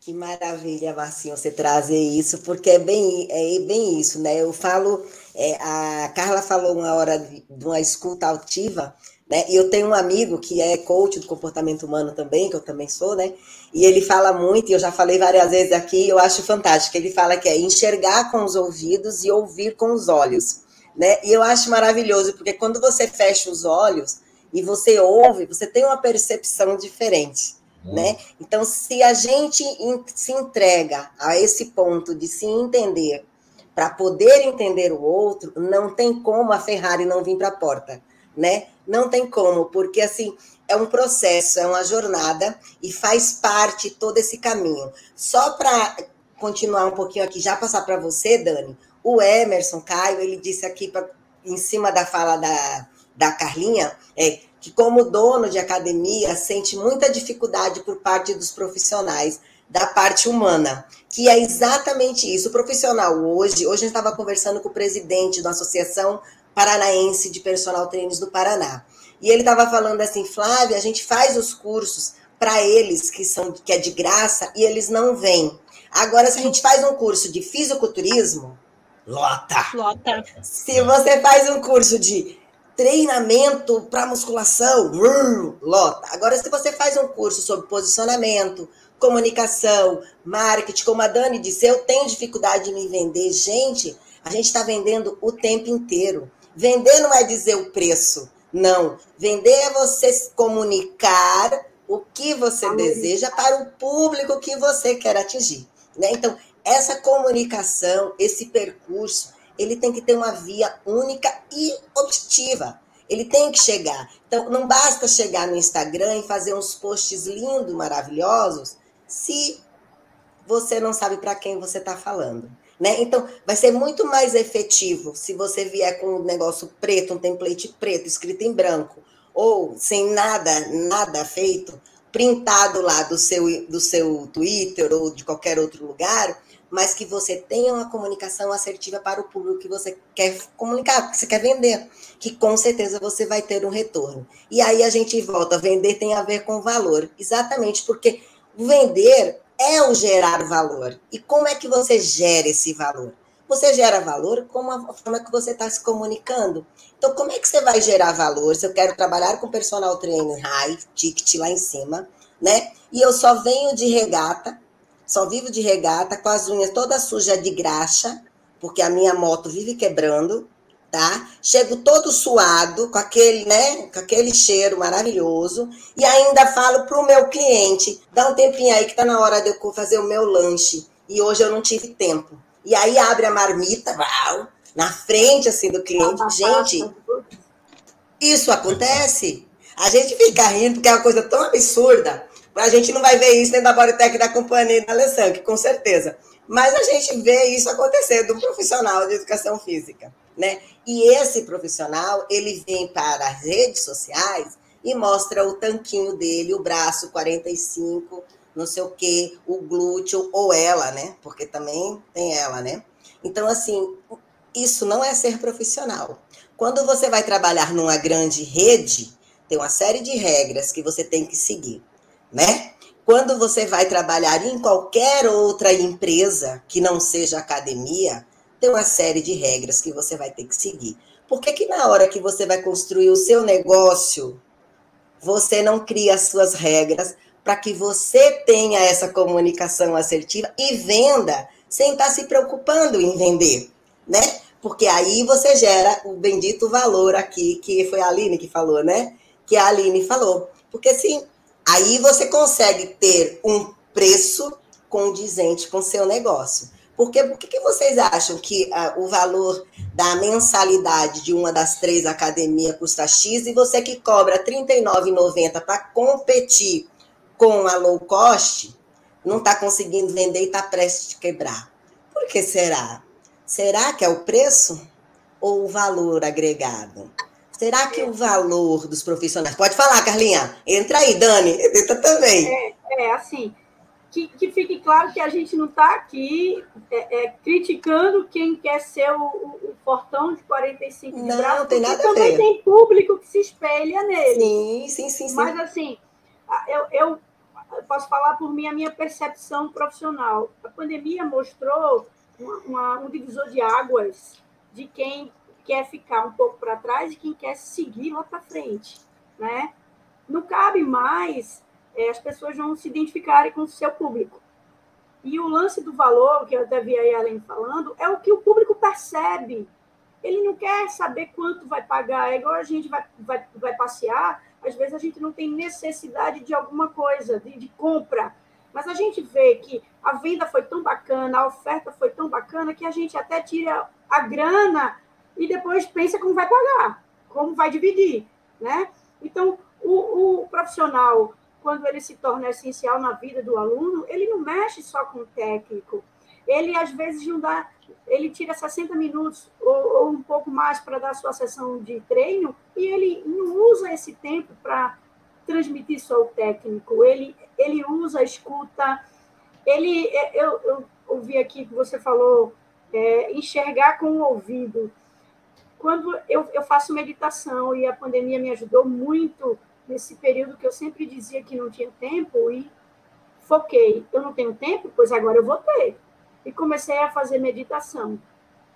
Que maravilha, Marcinho, você trazer isso, porque é bem, é bem isso, né? Eu falo, é, a Carla falou uma hora de, de uma escuta altiva, Né? E eu tenho um amigo que é coach do comportamento humano também, que eu também sou, né? E ele fala muito, e eu já falei várias vezes aqui, eu acho fantástico. Ele fala que é enxergar com os ouvidos e ouvir com os olhos, né? E eu acho maravilhoso, porque quando você fecha os olhos e você ouve, você tem uma percepção diferente. Hum. Né? Então, se a gente se entrega a esse ponto de se entender para poder entender o outro, não tem como a Ferrari não vir para a porta, né? Não tem como, porque assim é um processo, é uma jornada e faz parte todo esse caminho. Só para continuar um pouquinho aqui, já passar para você, Dani, o Emerson Caio, ele disse aqui pra, em cima da fala da, da Carlinha, é, que como dono de academia sente muita dificuldade por parte dos profissionais da parte humana, que é exatamente isso. O profissional hoje, hoje a gente estava conversando com o presidente da Associação Paranaense de Personal Trainers do Paraná. E ele estava falando assim, Flávia, a gente faz os cursos para eles que são que é de graça e eles não vêm. Agora, se a gente faz um curso de fisiculturismo, lota. Lota. Se você faz um curso de treinamento para musculação, lota. Agora, se você faz um curso sobre posicionamento, comunicação, marketing, como a Dani disse, eu tenho dificuldade de me vender. Gente, a gente está vendendo o tempo inteiro. Vender não é dizer o preço, não. Vender é você comunicar o que você deseja para o público que você quer atingir. Né? Então, essa comunicação, esse percurso, ele tem que ter uma via única e objetiva. Ele tem que chegar. Então, não basta chegar no Instagram e fazer uns posts lindos, maravilhosos, se você não sabe para quem você está falando. Né? Então, vai ser muito mais efetivo se você vier com um negócio preto, um template preto, escrito em branco, ou sem nada, nada feito, printado lá do seu, do seu Twitter ou de qualquer outro lugar, mas que você tenha uma comunicação assertiva para o público que você quer comunicar, que você quer vender, que com certeza você vai ter um retorno. E aí a gente volta, vender tem a ver com valor, exatamente porque vender é o gerar valor. E como é que você gera esse valor? Você gera valor com a forma que você está se comunicando. Então, como é que você vai gerar valor? Se eu quero trabalhar com personal trainer high, ticket lá em cima, né? E eu só venho de regata, só vivo de regata, com as unhas toda suja de graxa, porque a minha moto vive quebrando, tá? Chego todo suado, com aquele, né, com aquele cheiro maravilhoso, e ainda falo para o meu cliente, dá um tempinho aí que tá na hora de eu fazer o meu lanche, e hoje eu não tive tempo. E aí abre a marmita, uau, na frente assim do cliente. Gente, isso acontece? A gente fica rindo porque é uma coisa tão absurda, a gente não vai ver isso dentro da Bodytech da companhia da Alessandra, com certeza. Mas a gente vê isso acontecer do profissional de educação física, né? E esse profissional, ele vem para as redes sociais e mostra o tanquinho dele, o braço 45, não sei o quê, o glúteo, ou ela, né? Porque também tem ela, né? Então, assim, isso não é ser profissional. Quando você vai trabalhar numa grande rede, tem uma série de regras que você tem que seguir né? Quando você vai trabalhar em qualquer outra empresa que não seja academia, tem uma série de regras que você vai ter que seguir. Por que, que na hora que você vai construir o seu negócio, você não cria as suas regras para que você tenha essa comunicação assertiva e venda sem estar tá se preocupando em vender, né? Porque aí você gera o bendito valor aqui, que foi a Aline que falou, né? Que a Aline falou. Porque sim, Aí você consegue ter um preço condizente com o seu negócio. Porque por que vocês acham que uh, o valor da mensalidade de uma das três academias custa X e você que cobra R$ 39,90 para competir com a low cost não está conseguindo vender e está prestes a quebrar? Por que será? Será que é o preço ou o valor agregado? Será que o valor dos profissionais. Pode falar, Carlinha. Entra aí, Dani. Entra também. É, é assim. Que, que fique claro que a gente não está aqui é, é, criticando quem quer ser o, o, o portão de 45 não, de braço, tem nada também tem público que se espelha nele. Sim, sim, sim. Mas, sim. assim, eu, eu posso falar por mim a minha percepção profissional. A pandemia mostrou uma, uma, um divisor de águas de quem quer ficar um pouco para trás e quem quer seguir lá para frente. né? Não cabe mais é, as pessoas não se identificarem com o seu público. E o lance do valor, que eu até vi aí além falando, é o que o público percebe. Ele não quer saber quanto vai pagar. É igual a gente vai, vai, vai passear, às vezes a gente não tem necessidade de alguma coisa, de, de compra. Mas a gente vê que a venda foi tão bacana, a oferta foi tão bacana, que a gente até tira a grana e depois pensa como vai pagar, como vai dividir. Né? Então, o, o profissional quando ele se torna essencial na vida do aluno, ele não mexe só com o técnico. Ele, às vezes, não dá, ele tira 60 minutos ou, ou um pouco mais para dar sua sessão de treino e ele não usa esse tempo para transmitir só o técnico. Ele, ele usa escuta. Ele, é, eu, eu ouvi aqui que você falou é, enxergar com o ouvido. Quando eu, eu faço meditação e a pandemia me ajudou muito nesse período que eu sempre dizia que não tinha tempo e foquei. Eu não tenho tempo? Pois agora eu vou ter. E comecei a fazer meditação.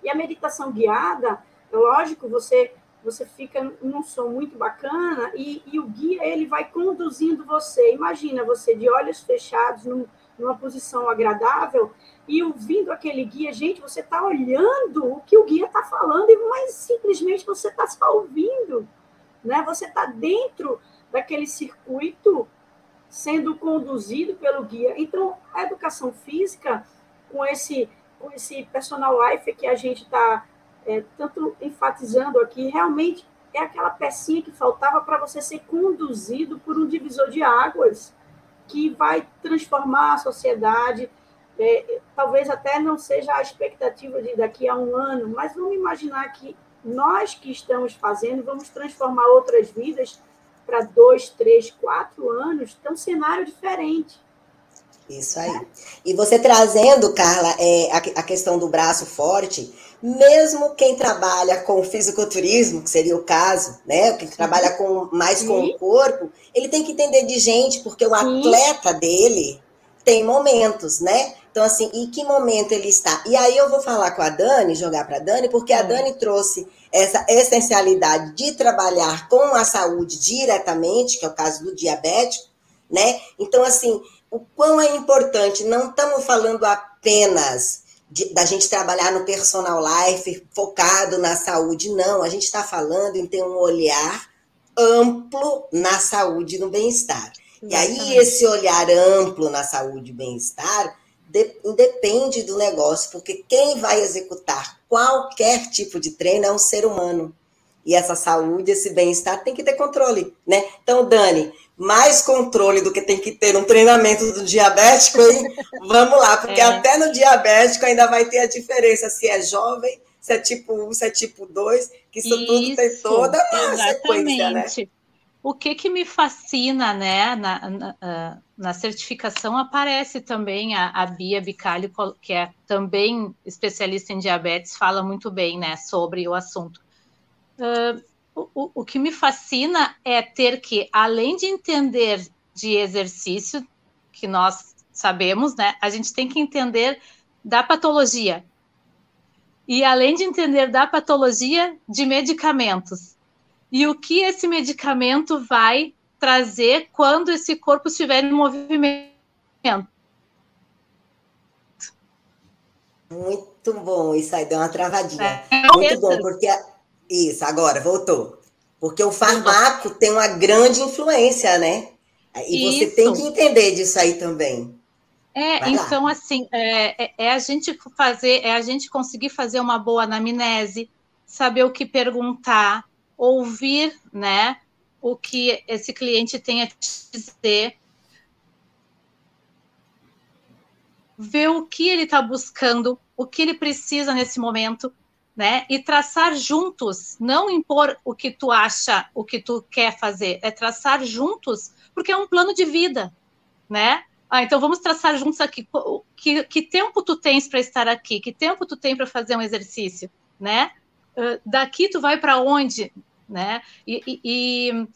E a meditação guiada, lógico, você você fica num som muito bacana e, e o guia ele vai conduzindo você. Imagina você de olhos fechados, num, numa posição agradável e ouvindo aquele guia, gente, você está olhando o que o guia está falando, mas simplesmente você está só ouvindo, né? Você está dentro daquele circuito sendo conduzido pelo guia. Então, a educação física, com esse, com esse personal life que a gente está é, tanto enfatizando aqui, realmente é aquela pecinha que faltava para você ser conduzido por um divisor de águas que vai transformar a sociedade. É, talvez até não seja a expectativa de daqui a um ano, mas vamos imaginar que nós que estamos fazendo vamos transformar outras vidas para dois, três, quatro anos, tem um cenário diferente. Isso aí. E você trazendo, Carla, é, a, a, questão do braço forte, mesmo quem trabalha com fisiculturismo, que seria o caso, né? Quem trabalha com, mais Sim. com o corpo, ele tem que entender de gente, porque o Sim. atleta dele tem momentos, né? Então, assim, em que momento ele está? E aí eu vou falar com a Dani, jogar para a Dani, porque a Dani trouxe essa essencialidade de trabalhar com a saúde diretamente, que é o caso do diabético, né? Então, assim, o quão é importante, não estamos falando apenas de, da gente trabalhar no personal life focado na saúde, não, a gente está falando em ter um olhar amplo na saúde e no bem-estar. E aí, esse olhar amplo na saúde e bem-estar independe do negócio, porque quem vai executar qualquer tipo de treino é um ser humano. E essa saúde, esse bem-estar tem que ter controle, né? Então, Dani, mais controle do que tem que ter um treinamento do diabético, hein? Vamos lá, porque é. até no diabético ainda vai ter a diferença se é jovem, se é tipo 1, se é tipo 2, que isso, isso tudo tem toda a sequência, né? O que que me fascina, né, na, na, ah, na certificação aparece também a, a Bia Bicalho, que é também especialista em diabetes, fala muito bem, né, sobre o assunto. Uh, o, o que me fascina é ter que, além de entender de exercício, que nós sabemos, né, a gente tem que entender da patologia. E além de entender da patologia, de medicamentos e o que esse medicamento vai trazer quando esse corpo estiver em movimento. Muito bom, isso aí deu uma travadinha. É, Muito bom, porque. Isso, agora, voltou. Porque o farmaco tem uma grande influência, né? E você isso. tem que entender disso aí também. É, Vai então, lá. assim, é, é, é, a gente fazer, é a gente conseguir fazer uma boa anamnese, saber o que perguntar, ouvir, né, o que esse cliente tem a dizer, ver o que ele está buscando, o que ele precisa nesse momento, né? E traçar juntos, não impor o que tu acha, o que tu quer fazer, é traçar juntos, porque é um plano de vida, né? Ah, então vamos traçar juntos aqui. Que, que tempo tu tens para estar aqui? Que tempo tu tem para fazer um exercício, né? Uh, daqui tu vai para onde? né? E, e,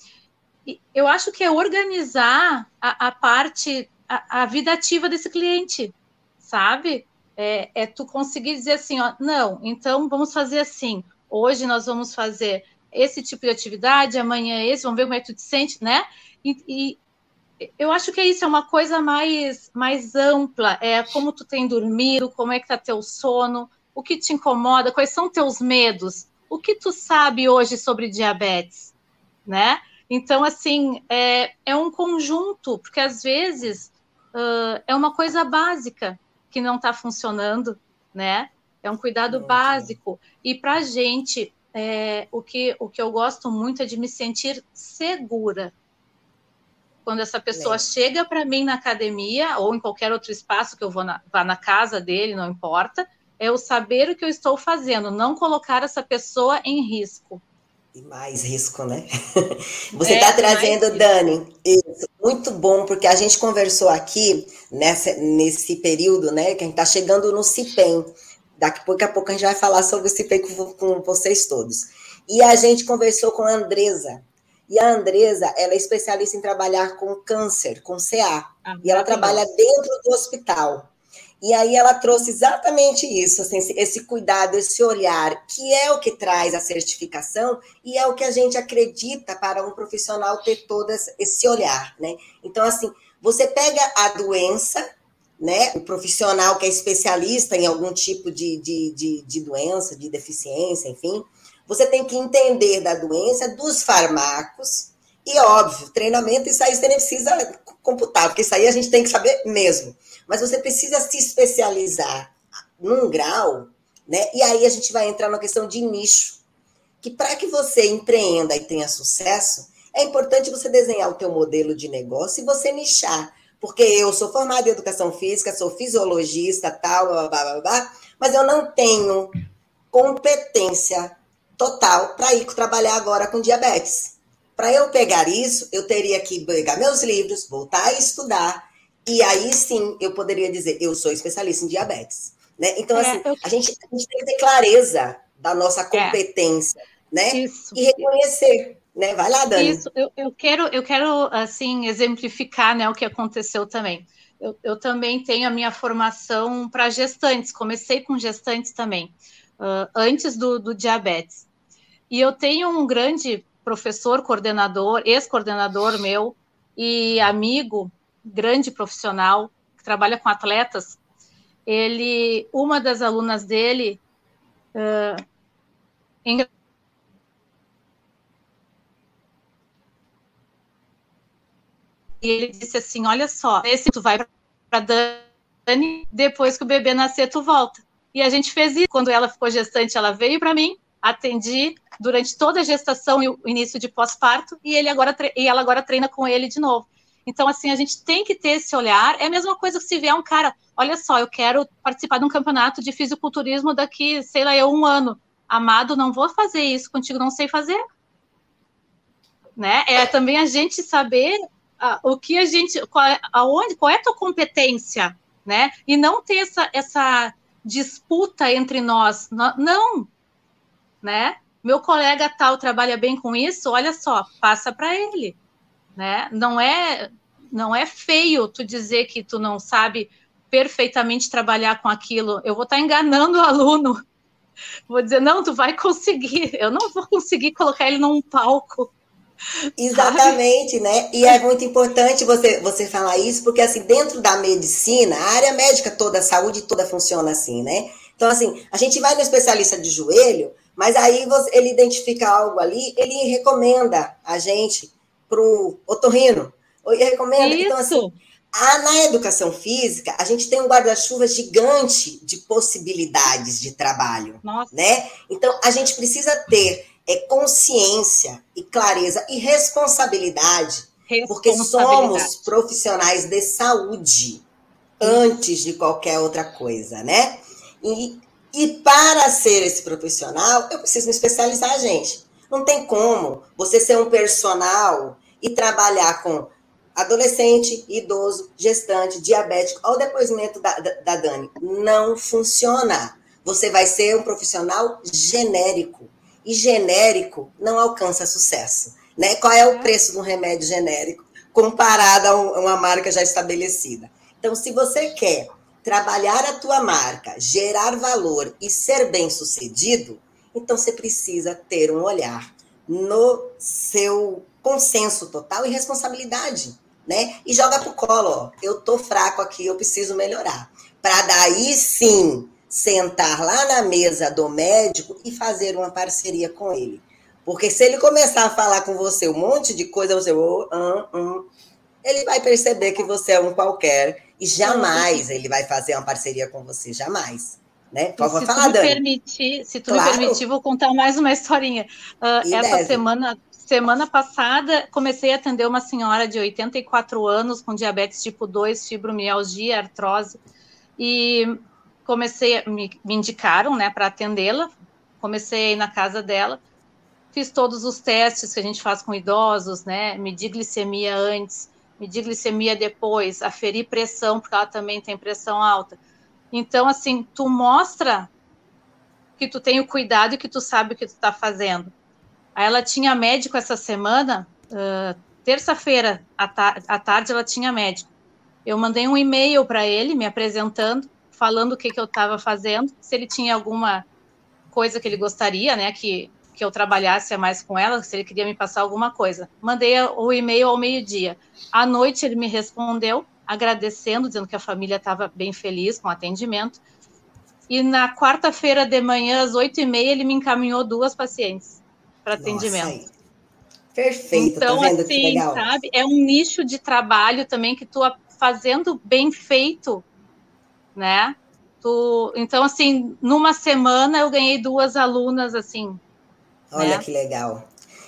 e, eu acho que é organizar a, a parte, a, a, vida ativa desse cliente, sabe? É, é, tu conseguir dizer assim, ó, não, então vamos fazer assim. Hoje nós vamos fazer esse tipo de atividade, amanhã esse, vamos ver como é que tu te sente, né? E, e eu acho que é isso, é uma coisa mais, mais ampla, é como tu tem dormido, como é que tá teu sono, o que te incomoda, quais são teus medos, o que tu sabe hoje sobre diabetes, né? Então, assim, é, é um conjunto, porque às vezes uh, é uma coisa básica que não está funcionando, né? É um cuidado básico. E para a gente, é, o, que, o que eu gosto muito é de me sentir segura. Quando essa pessoa chega para mim na academia ou em qualquer outro espaço que eu vou na, vá na casa dele, não importa, é o saber o que eu estou fazendo, não colocar essa pessoa em risco. E mais risco, né? Você está é, trazendo, Dani, isso, muito bom, porque a gente conversou aqui nessa, nesse período, né? Que a gente está chegando no CIPEM. Daqui pouco a pouco a gente vai falar sobre o CIPEM com, com vocês todos. E a gente conversou com a Andresa. E a Andresa, ela é especialista em trabalhar com câncer, com CA. Ah, e ela trabalha dentro do hospital. E aí ela trouxe exatamente isso, assim, esse cuidado, esse olhar, que é o que traz a certificação e é o que a gente acredita para um profissional ter todo esse olhar, né? Então, assim, você pega a doença, né? O profissional que é especialista em algum tipo de, de, de, de doença, de deficiência, enfim, você tem que entender da doença, dos farmacos, e óbvio, treinamento, isso aí você nem precisa computar, porque isso aí a gente tem que saber mesmo mas você precisa se especializar num grau, né? E aí a gente vai entrar na questão de nicho, que para que você empreenda e tenha sucesso, é importante você desenhar o teu modelo de negócio e você nichar. Porque eu sou formada em educação física, sou fisiologista, tal, blá, blá, blá, blá mas eu não tenho competência total para ir trabalhar agora com diabetes. Para eu pegar isso, eu teria que pegar meus livros, voltar a estudar, e aí sim eu poderia dizer, eu sou especialista em diabetes. Né? Então, é, assim, eu... a, gente, a gente tem que ter clareza da nossa é. competência, é. né? Isso. E reconhecer. Né? Vai lá, Dani. Isso, eu, eu, quero, eu quero assim, exemplificar né, o que aconteceu também. Eu, eu também tenho a minha formação para gestantes, comecei com gestantes também, uh, antes do, do diabetes. E eu tenho um grande professor, coordenador, ex-coordenador meu e amigo, grande profissional que trabalha com atletas, ele, uma das alunas dele, uh, e ele disse assim, olha só, esse tu vai para Dani, depois que o bebê nascer tu volta. E a gente fez isso. Quando ela ficou gestante, ela veio para mim, atendi durante toda a gestação e o início de pós-parto, e ele agora e ela agora treina com ele de novo. Então, assim, a gente tem que ter esse olhar. É a mesma coisa que se vier um cara, olha só, eu quero participar de um campeonato de fisiculturismo daqui, sei lá, eu um ano. Amado, não vou fazer isso contigo, não sei fazer. Né? É também a gente saber uh, o que a gente, qual é, aonde, qual é a tua competência, né? E não ter essa, essa disputa entre nós. Não, né? Meu colega tal trabalha bem com isso, olha só, passa para ele né? Não é não é feio tu dizer que tu não sabe perfeitamente trabalhar com aquilo. Eu vou estar enganando o aluno. Vou dizer, não, tu vai conseguir. Eu não vou conseguir colocar ele num palco. Exatamente, sabe? né? E é muito importante você, você falar isso, porque assim, dentro da medicina, a área médica toda, a saúde toda funciona assim, né? Então, assim, a gente vai no especialista de joelho, mas aí você, ele identifica algo ali, ele recomenda a gente para o otorrino. Eu recomendo. Isso. Então, assim, a, na educação física, a gente tem um guarda-chuva gigante de possibilidades de trabalho. Nossa. Né? Então, a gente precisa ter é, consciência e clareza e responsabilidade, responsabilidade, porque somos profissionais de saúde antes de qualquer outra coisa, né? E, e para ser esse profissional, eu preciso me especializar, gente. Não tem como você ser um personal e trabalhar com adolescente, idoso, gestante, diabético. Olha o depoimento da, da, da Dani. Não funciona. Você vai ser um profissional genérico. E genérico não alcança sucesso. Né? Qual é o é. preço de um remédio genérico comparado a uma marca já estabelecida? Então, se você quer trabalhar a tua marca, gerar valor e ser bem sucedido, então você precisa ter um olhar no seu consenso total e responsabilidade, né? E joga pro colo, ó, eu tô fraco aqui, eu preciso melhorar. Para daí sim sentar lá na mesa do médico e fazer uma parceria com ele. Porque se ele começar a falar com você um monte de coisa, você, oh, um, um, ele vai perceber que você é um qualquer e jamais ele vai fazer uma parceria com você, jamais. Né? Se tu me permitir, se tu claro. me permitir, vou contar mais uma historinha. Uh, essa deve. semana, semana passada, comecei a atender uma senhora de 84 anos com diabetes tipo 2, fibromialgia, artrose, e comecei, me, me indicaram, né, para atendê-la. Comecei na casa dela, fiz todos os testes que a gente faz com idosos, né, medir glicemia antes, medir glicemia depois, aferir pressão, porque ela também tem pressão alta. Então, assim, tu mostra que tu tem o cuidado e que tu sabe o que tu está fazendo. Aí ela tinha médico essa semana, uh, terça-feira à, ta à tarde ela tinha médico. Eu mandei um e-mail para ele, me apresentando, falando o que, que eu estava fazendo, se ele tinha alguma coisa que ele gostaria, né, que, que eu trabalhasse mais com ela, se ele queria me passar alguma coisa. Mandei o e-mail ao meio-dia. À noite ele me respondeu, agradecendo, dizendo que a família estava bem feliz com o atendimento. E na quarta-feira de manhã, às oito e meia, ele me encaminhou duas pacientes para atendimento. Nossa, Perfeito, tá então, tá assim, sabe, é um nicho de trabalho também que tu fazendo bem feito, né? Tu, então, assim, numa semana eu ganhei duas alunas, assim. Olha né? que legal.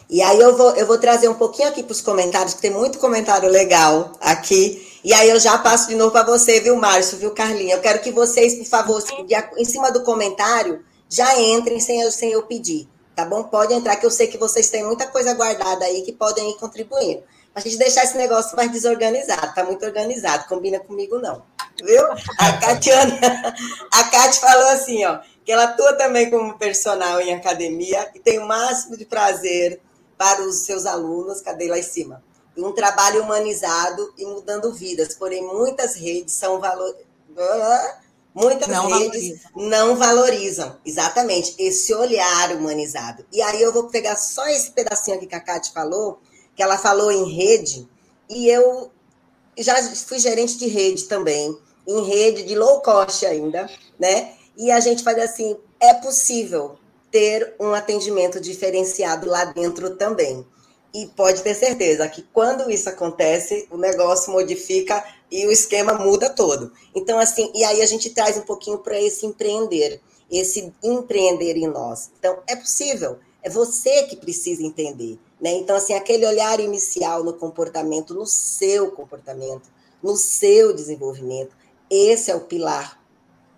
E aí eu vou, eu vou trazer um pouquinho aqui para os comentários, que tem muito comentário legal aqui. E aí eu já passo de novo para você, viu, Márcio, viu, Carlinha? Eu quero que vocês, por favor, em cima do comentário, já entrem sem eu, sem eu pedir, tá bom? Pode entrar, que eu sei que vocês têm muita coisa guardada aí que podem ir contribuindo. A gente deixar esse negócio mais desorganizado, tá muito organizado, combina comigo não, viu? A Catiana, a Cati falou assim, ó, que ela atua também como personal em academia e tem o máximo de prazer para os seus alunos, cadê lá em cima? Um trabalho humanizado e mudando vidas, porém muitas redes são valor... muitas não redes não valorizam exatamente esse olhar humanizado. E aí eu vou pegar só esse pedacinho aqui que a Kate falou, que ela falou em rede, e eu já fui gerente de rede também, em rede de low cost ainda, né? E a gente faz assim, é possível ter um atendimento diferenciado lá dentro também. E pode ter certeza que quando isso acontece, o negócio modifica e o esquema muda todo. Então, assim, e aí a gente traz um pouquinho para esse empreender, esse empreender em nós. Então, é possível, é você que precisa entender. Né? Então, assim, aquele olhar inicial no comportamento, no seu comportamento, no seu desenvolvimento, esse é o pilar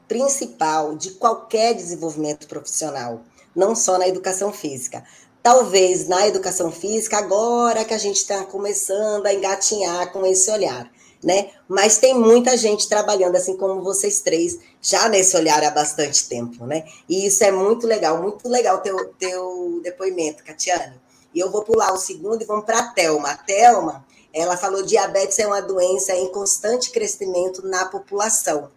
principal de qualquer desenvolvimento profissional não só na educação física. Talvez na educação física, agora que a gente está começando a engatinhar com esse olhar, né? Mas tem muita gente trabalhando, assim como vocês três, já nesse olhar há bastante tempo, né? E isso é muito legal, muito legal teu, teu depoimento, Catiane. E eu vou pular o segundo e vamos para a Thelma. A Thelma, ela falou diabetes é uma doença em constante crescimento na população.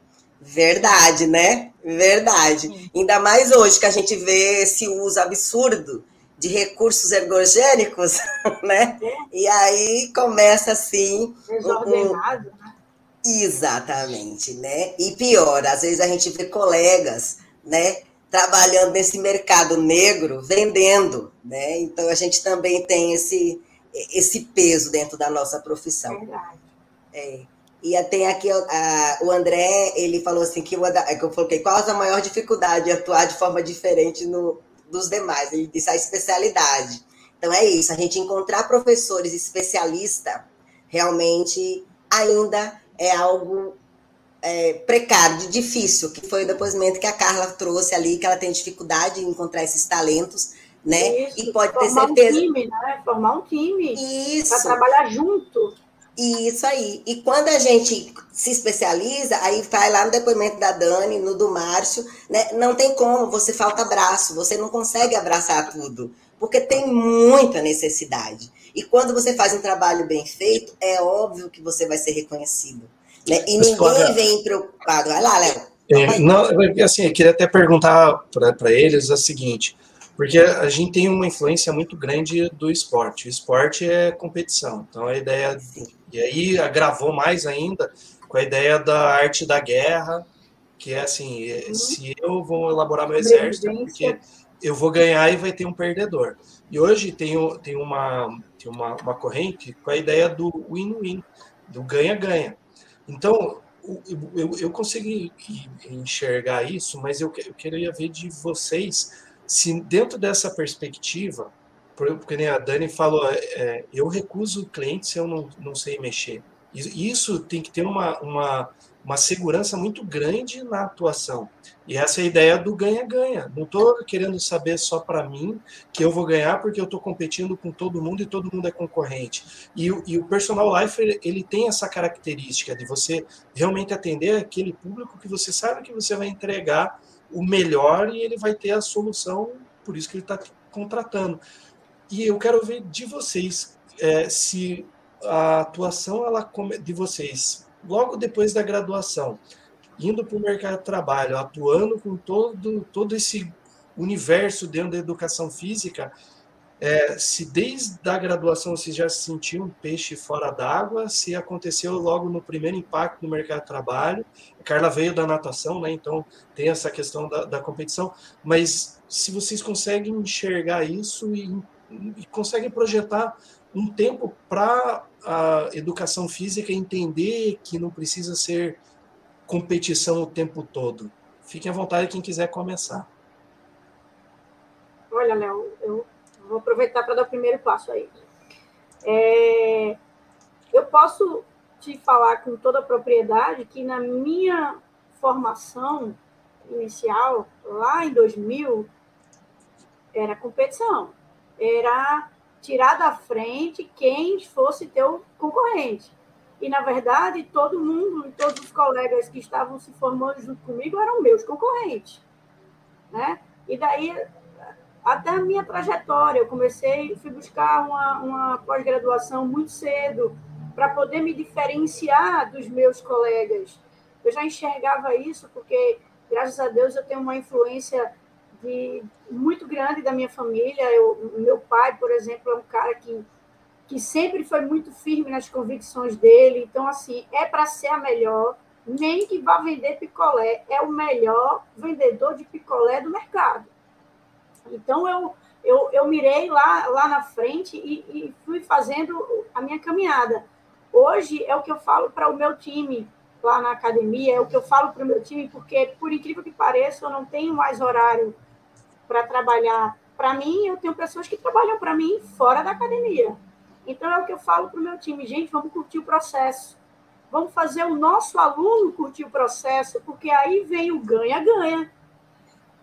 Verdade, né? Verdade. Sim. Ainda mais hoje que a gente vê esse uso absurdo de recursos ergogênicos, né? E aí começa assim. Desordenado, um... né? Exatamente, né? E pior, às vezes a gente vê colegas, né? Trabalhando nesse mercado negro, vendendo, né? Então a gente também tem esse, esse peso dentro da nossa profissão. Verdade. É. E tem aqui a, o André, ele falou assim que, da, que eu coloquei qual a maior dificuldade de atuar de forma diferente no, dos demais. Ele disse a especialidade. Então é isso, a gente encontrar professores especialistas realmente ainda é algo é, precário, difícil, que foi o depoimento que a Carla trouxe ali, que ela tem dificuldade em encontrar esses talentos, né? Isso, e pode ter certeza. Um time, né? Formar um time. Isso. Para trabalhar junto. Isso aí. E quando a gente se especializa, aí vai lá no depoimento da Dani, no do Márcio, né? Não tem como, você falta abraço, você não consegue abraçar tudo, porque tem muita necessidade. E quando você faz um trabalho bem feito, é óbvio que você vai ser reconhecido. Né? E ninguém pode... vem preocupado. Vai lá, Léo. É, não, assim, eu queria até perguntar para eles o seguinte: Porque a gente tem uma influência muito grande do esporte. O esporte é competição. Então a ideia. E aí agravou mais ainda com a ideia da arte da guerra, que é assim: uhum. se eu vou elaborar meu exército, é porque eu vou ganhar e vai ter um perdedor. E hoje tem, tem, uma, tem uma, uma corrente com a ideia do win-win, do ganha-ganha. Então, eu, eu consegui enxergar isso, mas eu, eu queria ver de vocês se dentro dessa perspectiva, porque nem a Dani falou, é, eu recuso clientes se eu não, não sei mexer. Isso tem que ter uma, uma, uma segurança muito grande na atuação. E essa é a ideia do ganha-ganha. Não estou querendo saber só para mim que eu vou ganhar porque eu estou competindo com todo mundo e todo mundo é concorrente. E, e, o personal life ele tem essa característica de você realmente atender aquele público que você sabe que você vai entregar o melhor e ele vai ter a solução, por isso que ele está contratando. E eu quero ver de vocês é, se a atuação ela de vocês logo depois da graduação, indo para o mercado de trabalho, atuando com todo todo esse universo dentro da educação física, é, se desde a graduação você já sentiu um peixe fora d'água, se aconteceu logo no primeiro impacto no mercado de trabalho. A Carla veio da natação, né? Então tem essa questão da, da competição, mas se vocês conseguem enxergar isso e, e conseguem projetar um tempo para a educação física entender que não precisa ser competição o tempo todo. Fiquem à vontade quem quiser começar. Olha, Léo, eu vou aproveitar para dar o primeiro passo aí. É, eu posso te falar com toda a propriedade que na minha formação inicial, lá em 2000, era competição. Era tirar da frente quem fosse teu concorrente. E, na verdade, todo mundo, todos os colegas que estavam se formando junto comigo eram meus concorrentes. Né? E daí, até a minha trajetória, eu comecei, fui buscar uma, uma pós-graduação muito cedo para poder me diferenciar dos meus colegas. Eu já enxergava isso porque, graças a Deus, eu tenho uma influência de, muito grande da minha família. Eu, meu pai, por exemplo, é um cara que, que sempre foi muito firme nas convicções dele. Então, assim, é para ser a melhor, nem que vá vender picolé, é o melhor vendedor de picolé do mercado. Então, eu, eu, eu mirei lá, lá na frente e, e fui fazendo a minha caminhada. Hoje é o que eu falo para o meu time lá na academia, é o que eu falo para o meu time, porque, por incrível que pareça, eu não tenho mais horário para trabalhar para mim, eu tenho pessoas que trabalham para mim fora da academia. Então é o que eu falo para o meu time, gente, vamos curtir o processo. Vamos fazer o nosso aluno curtir o processo, porque aí vem o ganha-ganha.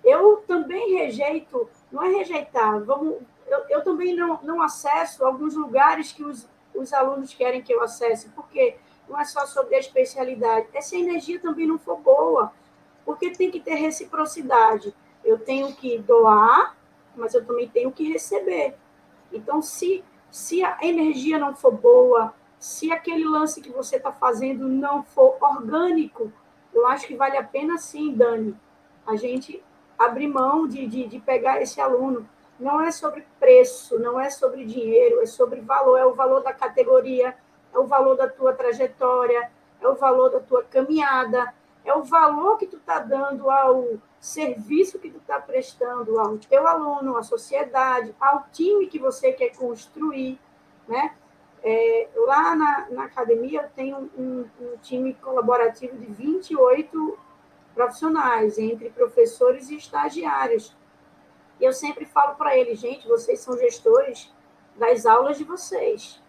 Eu também rejeito, não é rejeitar, vamos, eu, eu também não, não acesso alguns lugares que os, os alunos querem que eu acesse, porque não é só sobre a especialidade, é se a energia também não for boa, porque tem que ter reciprocidade eu tenho que doar, mas eu também tenho que receber. Então, se, se a energia não for boa, se aquele lance que você está fazendo não for orgânico, eu acho que vale a pena sim, Dani, a gente abrir mão de, de, de pegar esse aluno. Não é sobre preço, não é sobre dinheiro, é sobre valor, é o valor da categoria, é o valor da tua trajetória, é o valor da tua caminhada, é o valor que tu está dando ao serviço que tu está prestando ao teu aluno, à sociedade, ao time que você quer construir, né? É, lá na, na, academia eu tenho um, um, time colaborativo de 28 profissionais, entre professores e estagiários. E eu sempre falo para eles, gente, vocês são gestores das aulas de vocês.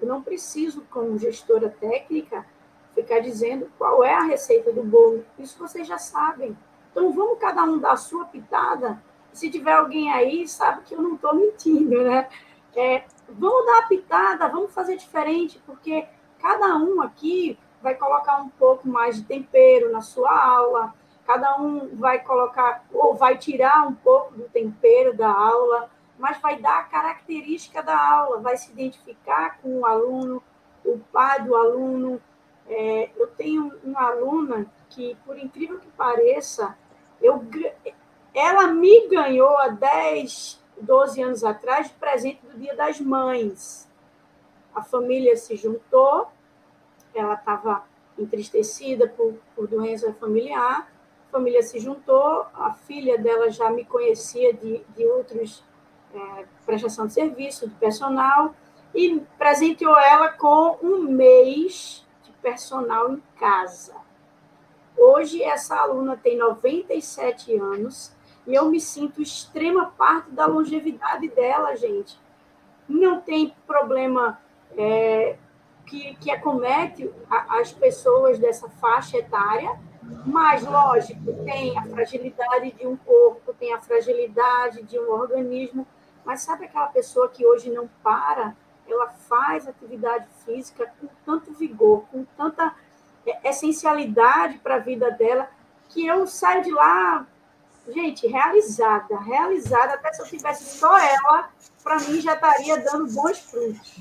Eu não preciso, como gestora técnica, ficar dizendo qual é a receita do bolo. Isso vocês já sabem. Então, vamos cada um dar a sua pitada. Se tiver alguém aí, sabe que eu não estou mentindo, né? É, vamos dar a pitada, vamos fazer diferente, porque cada um aqui vai colocar um pouco mais de tempero na sua aula, cada um vai colocar ou vai tirar um pouco do tempero da aula, mas vai dar a característica da aula, vai se identificar com o aluno, o pai do aluno. É, eu tenho uma aluna que, por incrível que pareça, eu, ela me ganhou há 10, 12 anos atrás de presente do Dia das Mães. A família se juntou, ela estava entristecida por, por doença familiar, a família se juntou, a filha dela já me conhecia de, de outros é, prestação de serviço, de personal, e presenteou ela com um mês de personal em casa. Hoje, essa aluna tem 97 anos e eu me sinto extrema parte da longevidade dela, gente. Não tem problema é, que, que acomete a, as pessoas dessa faixa etária, mas, lógico, tem a fragilidade de um corpo, tem a fragilidade de um organismo, mas sabe aquela pessoa que hoje não para? Ela faz atividade física com tanto vigor, com tanta essencialidade para a vida dela, que eu saio de lá, gente, realizada, realizada. Até se eu tivesse só ela, para mim já estaria dando bons frutos.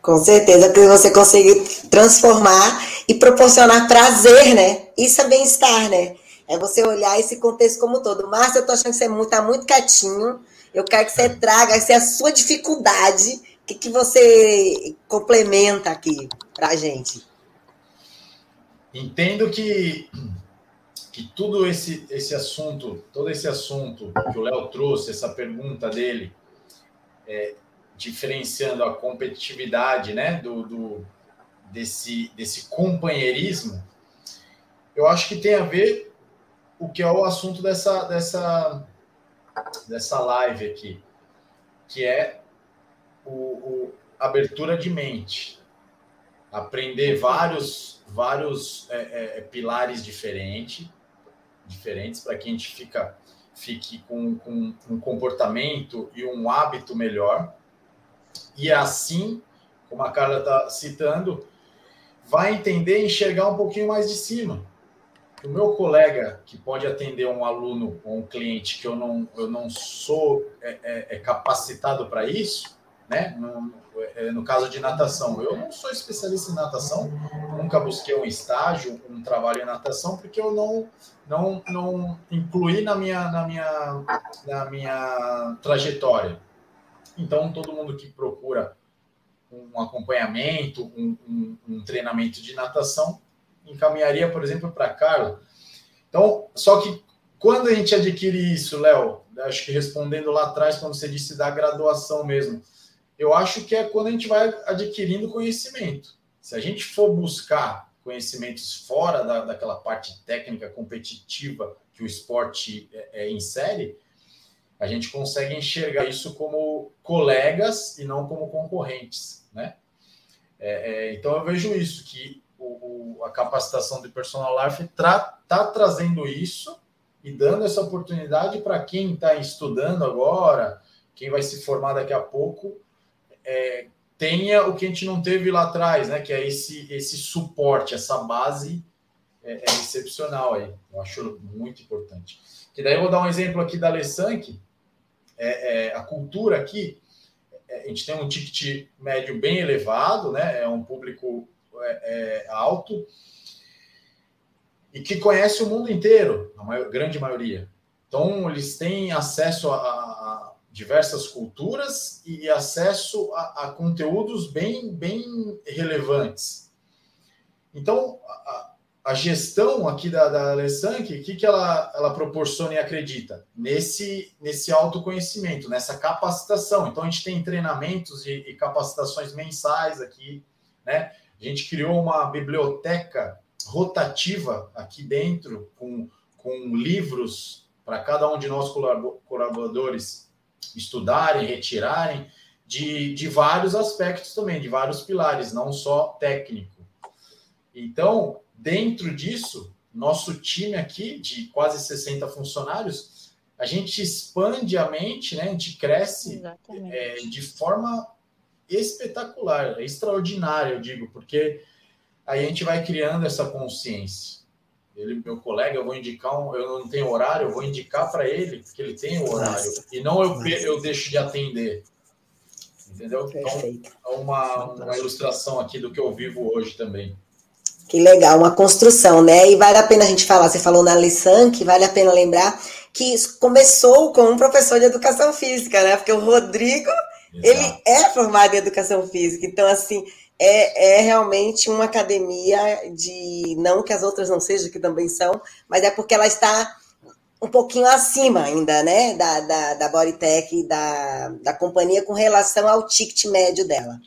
Com certeza, porque você conseguir transformar e proporcionar prazer, né? Isso é bem-estar, né? É você olhar esse contexto como todo. Márcia, eu tô achando que você está muito, tá muito quietinho. Eu quero que você traga essa é a sua dificuldade. O que, que você complementa aqui para a gente? Entendo que, que tudo esse, esse assunto, todo esse assunto que o Léo trouxe, essa pergunta dele, é, diferenciando a competitividade né, do, do, desse, desse companheirismo, eu acho que tem a ver o que é o assunto dessa, dessa, dessa live aqui, que é o, o abertura de mente. Aprender vários, vários é, é, é pilares diferentes, diferentes para que a gente fica, fique com, com um comportamento e um hábito melhor e assim, como a Carla está citando, vai entender e enxergar um pouquinho mais de cima. O meu colega que pode atender um aluno ou um cliente que eu não, eu não sou é, é, é capacitado para isso, né? No, é, no caso de natação, eu não sou especialista em natação, nunca busquei um estágio, um trabalho em natação, porque eu não não, não incluí na minha, na minha, na minha trajetória. Então, todo mundo que procura um acompanhamento, um, um, um treinamento de natação, encaminharia, por exemplo, para Carla. Então, só que quando a gente adquire isso, Léo, acho que respondendo lá atrás, quando você disse da graduação mesmo, eu acho que é quando a gente vai adquirindo conhecimento. Se a gente for buscar conhecimentos fora da, daquela parte técnica competitiva que o esporte é, é, insere, a gente consegue enxergar isso como colegas e não como concorrentes, né? É, é, então eu vejo isso que o, o, a capacitação de personal life está tra trazendo isso e dando essa oportunidade para quem está estudando agora, quem vai se formar daqui a pouco, é, tenha o que a gente não teve lá atrás, né? Que é esse esse suporte, essa base é, é excepcional aí. Eu acho muito importante. Que daí eu vou dar um exemplo aqui da Alessanque, é, é, a cultura aqui, é, a gente tem um ticket médio bem elevado, né? É um público é, alto e que conhece o mundo inteiro, a maior, grande maioria. Então, eles têm acesso a, a diversas culturas e acesso a, a, conteúdos bem, bem relevantes. Então, a, a gestão aqui da, da Alessanque, o que, que ela, ela proporciona e acredita? Nesse, nesse autoconhecimento, nessa capacitação. Então, a gente tem treinamentos e, e capacitações mensais aqui, né? A gente criou uma biblioteca rotativa aqui dentro, com, com livros para cada um de nós colaboradores estudarem, retirarem, de, de vários aspectos também, de vários pilares, não só técnico. Então, Dentro disso, nosso time aqui, de quase 60 funcionários, a gente expande a mente, né? a gente cresce é, de forma espetacular, extraordinária, eu digo, porque aí a gente vai criando essa consciência. Ele, meu colega, eu vou indicar um, eu não tenho horário, eu vou indicar para ele que ele tem o horário e não eu, eu deixo de atender. Entendeu? Então, é uma, uma ilustração aqui do que eu vivo hoje também. Que legal, uma construção, né? E vale a pena a gente falar, você falou na lição, que vale a pena lembrar que começou com um professor de educação física, né? Porque o Rodrigo, Exato. ele é formado em educação física, então, assim, é, é realmente uma academia de. Não que as outras não sejam, que também são, mas é porque ela está um pouquinho acima ainda, né? Da, da, da Bodytech da, da companhia com relação ao ticket médio dela.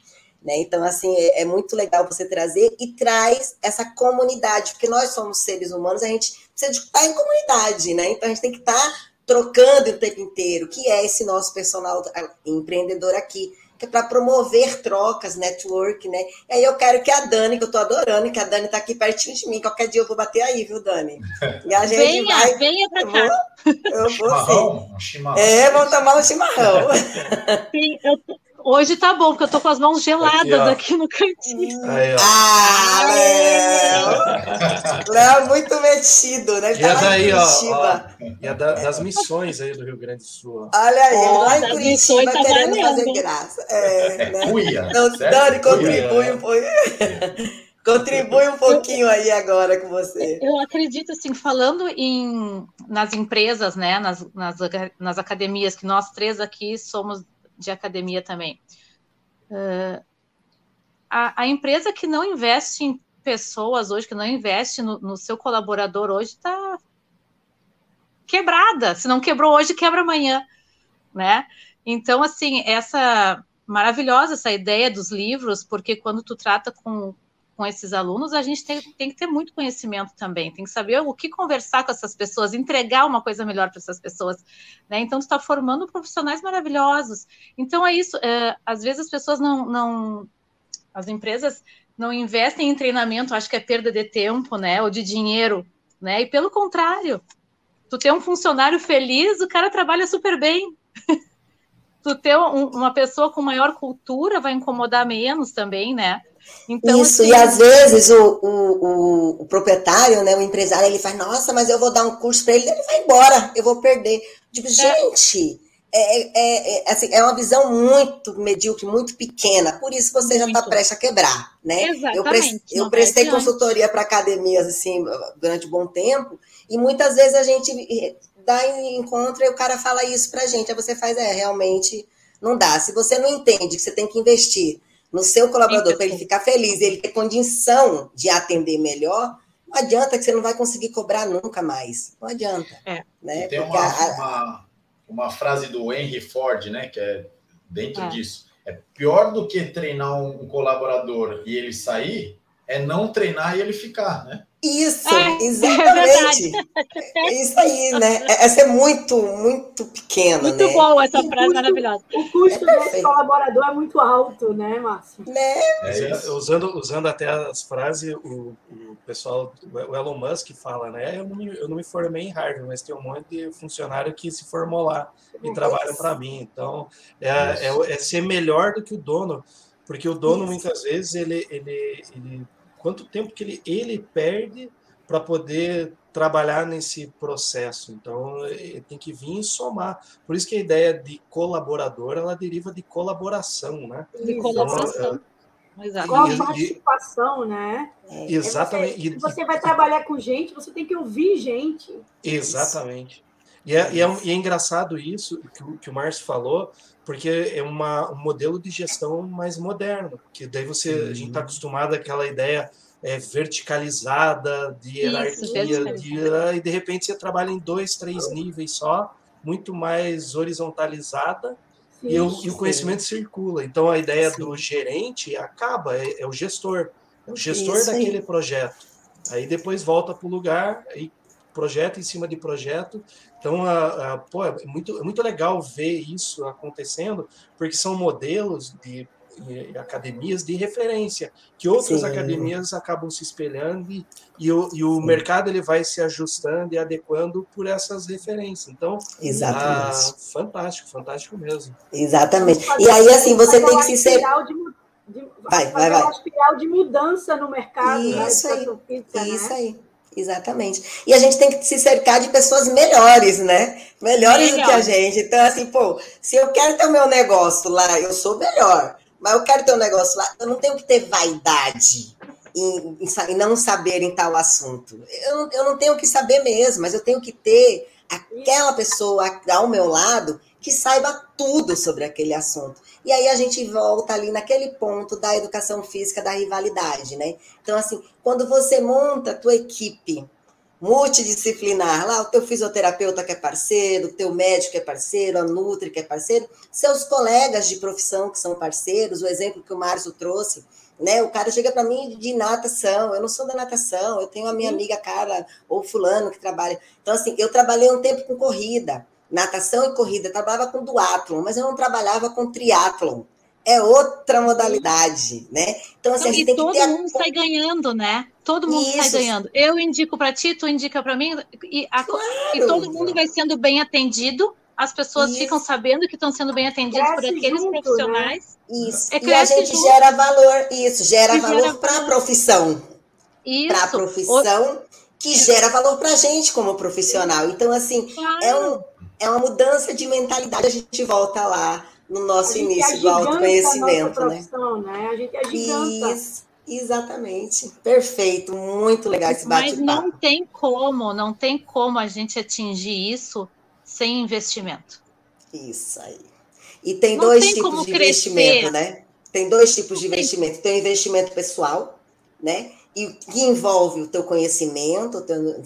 Né? Então, assim, é, é, muito legal você trazer e traz essa comunidade, porque nós somos seres humanos, a gente precisa estar em comunidade, né? Então, a gente tem que estar trocando o tempo inteiro, que é esse nosso personal empreendedor aqui, que é para promover trocas, network, né? E aí eu quero que a Dani, que eu tô adorando, que a Dani tá aqui pertinho de mim, qualquer dia eu vou bater aí, viu, Dani? E a gente venha, vai... venha para cá. Eu vou, eu vou sim. É, vamos tomar um chimarrão. Sim, eu tô Hoje tá bom, porque eu tô com as mãos geladas aqui, aqui no cantinho. Aí, ah, Léo! Léo muito metido, né? E é daí, ó, ó, E é da, das missões aí do Rio Grande do Sul. Olha aí, oh, lá em Curitiba tá querendo valendo. fazer graça. É, né? Cuia, Não, Dani, contribui um pouquinho. Contribui um pouquinho aí agora com você. Eu acredito, assim, falando em, nas empresas, né, nas, nas, nas academias, que nós três aqui somos de academia também. Uh, a, a, empresa que não investe em pessoas hoje, que não investe no, no seu colaborador hoje, está quebrada. Se não quebrou hoje, quebra amanhã, né? Então, assim, essa maravilhosa essa ideia dos livros, porque quando tu trata com, com esses alunos, a gente tem, tem que ter muito conhecimento também, tem que saber o que conversar com essas pessoas, entregar uma coisa melhor para essas pessoas, né? Então, tu está formando profissionais maravilhosos. Então, é isso. É, às vezes as pessoas não, não, as empresas não investem em treinamento, acho que é perda de tempo, né? Ou de dinheiro, né? E pelo contrário, tu ter um funcionário feliz, o cara trabalha super bem. tu ter um, uma pessoa com maior cultura vai incomodar menos também, né? Então, Isso, assim... e às vezes o, o, o, proprietário, né, o empresário, ele faz, nossa, mas eu vou dar um curso para ele, ele vai embora, eu vou perder. Tipo, é. gente, é, é, é, assim, é uma visão muito medíocre, muito pequena, por isso você já está prestes a quebrar, né? Exatamente, eu, pre eu prestei consultoria para academias, assim, durante um bom tempo, e muitas vezes a gente eh, dá encontro e o cara fala isso para a gente, aí você faz, é, realmente não dá. Se você não entende que você tem que investir no seu colaborador para ele ficar feliz, ele ter condição de atender melhor, não adianta que você não vai conseguir cobrar nunca mais. Não adianta. É. Né? Tem uma, a... uma, uma, frase do Henry Ford, né, que é dentro é. disso. É pior do que treinar um, um colaborador e ele sair, é não treinar e ele ficar, né? Isso, é, exatamente. É isso aí, né? Essa é muito, muito pequena. Muito né? bom essa frase custo, maravilhosa. O custo é do colaborador é muito alto, né, Márcio? Né? É usando, usando até as frases, o, o pessoal, o Elon Musk fala, né? Eu não, me, eu não me formei em Harvard, mas tem um monte de funcionário que se formou lá e trabalham para mim. Então, é, é, é, ser melhor do que o dono, porque o dono, Isso. muitas vezes, ele, ele, ele quanto tempo que ele, ele perde para poder trabalhar nesse processo. Então, ele tem que vir e somar. Por isso que a ideia de colaborador, ela deriva de colaboração, né? De colaboração. Então, Exato. Igual a participação, né? É, exatamente. É você, se você vai trabalhar com gente, você tem que ouvir gente. Exatamente. E é, e é, e é engraçado isso que o, que o Márcio falou, porque é uma, um modelo de gestão mais moderno, que daí você uhum. a gente está acostumado àquela ideia é, verticalizada de hierarquia, Isso, de, e de repente você trabalha em dois, três níveis só, muito mais horizontalizada, sim, e, o, e, o, conhecimento circula. Então a ideia sim. do gerente acaba, é, é, o gestor, é o gestor Isso daquele aí. projeto. Aí depois volta para o lugar e projeto em cima de projeto. Então, a, a, pô, é, muito, é muito legal ver isso acontecendo, porque são modelos de, de academias de referência, que outras Sim. academias acabam se espelhando e, e o, e o mercado ele vai se ajustando e adequando por essas referências. Então, Exatamente. Ah, fantástico, fantástico mesmo. Exatamente. E aí, assim, você tem que se ser. De, vai, vai, vai. uma espiral de mudança no mercado. Isso né, aí. Isso né? aí. Exatamente. E a gente tem que se cercar de pessoas melhores, né? Melhores Melhor. do que a gente. Então, assim, pô, se eu quero ter o meu negócio lá, eu sou melhor. Mas eu quero ter um negócio lá, eu não tenho que ter vaidade. em, em, não saber em tal assunto. Eu, eu não tenho que saber mesmo, mas eu tenho que ter aquela pessoa ao meu lado que saiba tudo sobre aquele assunto. E aí a gente volta ali naquele ponto da educação física da rivalidade, né? Então, assim, quando você monta a tua equipe multidisciplinar, lá o teu fisioterapeuta que é parceiro, o teu médico que é parceiro, a Nutri que é parceiro, seus colegas de profissão que são parceiros, o exemplo que o Márcio trouxe, né? O cara chega para mim de natação, eu não sou da natação, eu tenho a minha amiga Carla ou fulano que trabalha. Então assim, eu trabalhei um tempo com corrida, natação e corrida, eu trabalhava com duatlon, mas eu não trabalhava com triatlon. É outra modalidade, né? Então, assim, e todo mundo a... sai ganhando, né? Todo mundo Isso. sai ganhando. Eu indico para ti, tu indica para mim, e, a... claro. e todo mundo vai sendo bem atendido as pessoas Isso. ficam sabendo que estão sendo bem atendidas cresce por aqueles junto, né? profissionais. Né? Isso. É, e a gente junto. gera valor, isso, gera e valor para a profissão. Para a profissão, que gera valor para a gente como profissional. Então, assim, claro. é, um, é uma mudança de mentalidade. A gente volta lá no nosso início do autoconhecimento. A né? né? A gente é. Isso. Exatamente. Perfeito. Muito legal esse bate-papo. Mas não tem como, não tem como a gente atingir isso sem investimento. Isso aí. E tem não dois tem tipos de crescer. investimento, né? Tem dois tipos de investimento. Tem o investimento pessoal, né? E que envolve o teu conhecimento, o teu,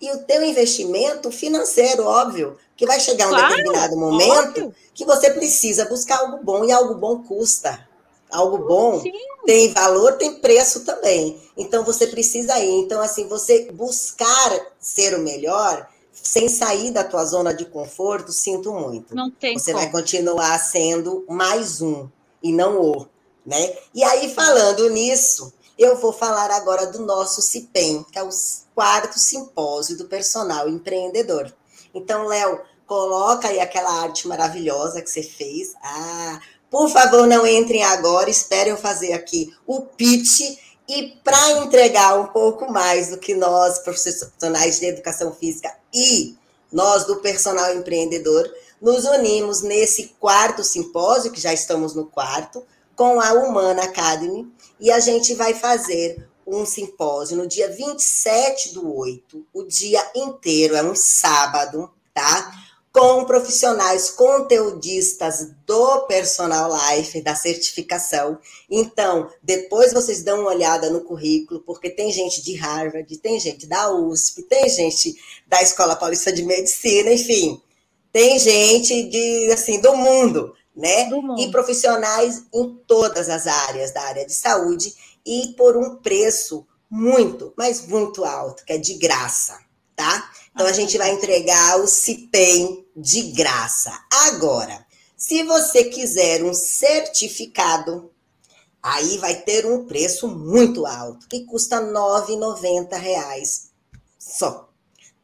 e o teu investimento financeiro, óbvio, que vai chegar um claro, determinado momento óbvio. que você precisa buscar algo bom e algo bom custa. Algo bom Sim. tem valor, tem preço também. Então você precisa ir. Então assim, você buscar ser o melhor sem sair da tua zona de conforto, sinto muito. Não tem Você como. vai continuar sendo mais um e não o, né? E aí, falando nisso, eu vou falar agora do nosso CIPEM, que é o quarto simpósio do personal empreendedor. Então, Léo, coloca aí aquela arte maravilhosa que você fez. Ah, por favor, não entrem agora, espere eu fazer aqui o pitch e para entregar um pouco mais do que nós, profissionais de educação física e nós do personal empreendedor, nos unimos nesse quarto simpósio, que já estamos no quarto, com a Humana Academy, e a gente vai fazer um simpósio no dia 27 do 8, o dia inteiro, é um sábado, tá? com profissionais conteudistas do Personal Life, da certificação. Então, depois vocês dão uma olhada no currículo, porque tem gente de Harvard, tem gente da USP, tem gente da Escola Paulista de Medicina, enfim, tem gente de assim do mundo, né? E profissionais em todas as áreas da área de saúde e por um preço muito, mas muito alto, que é de graça, tá? Então a gente vai entregar o CIPEM de graça. Agora, se você quiser um certificado, aí vai ter um preço muito alto, que custa R$ 9,90 só,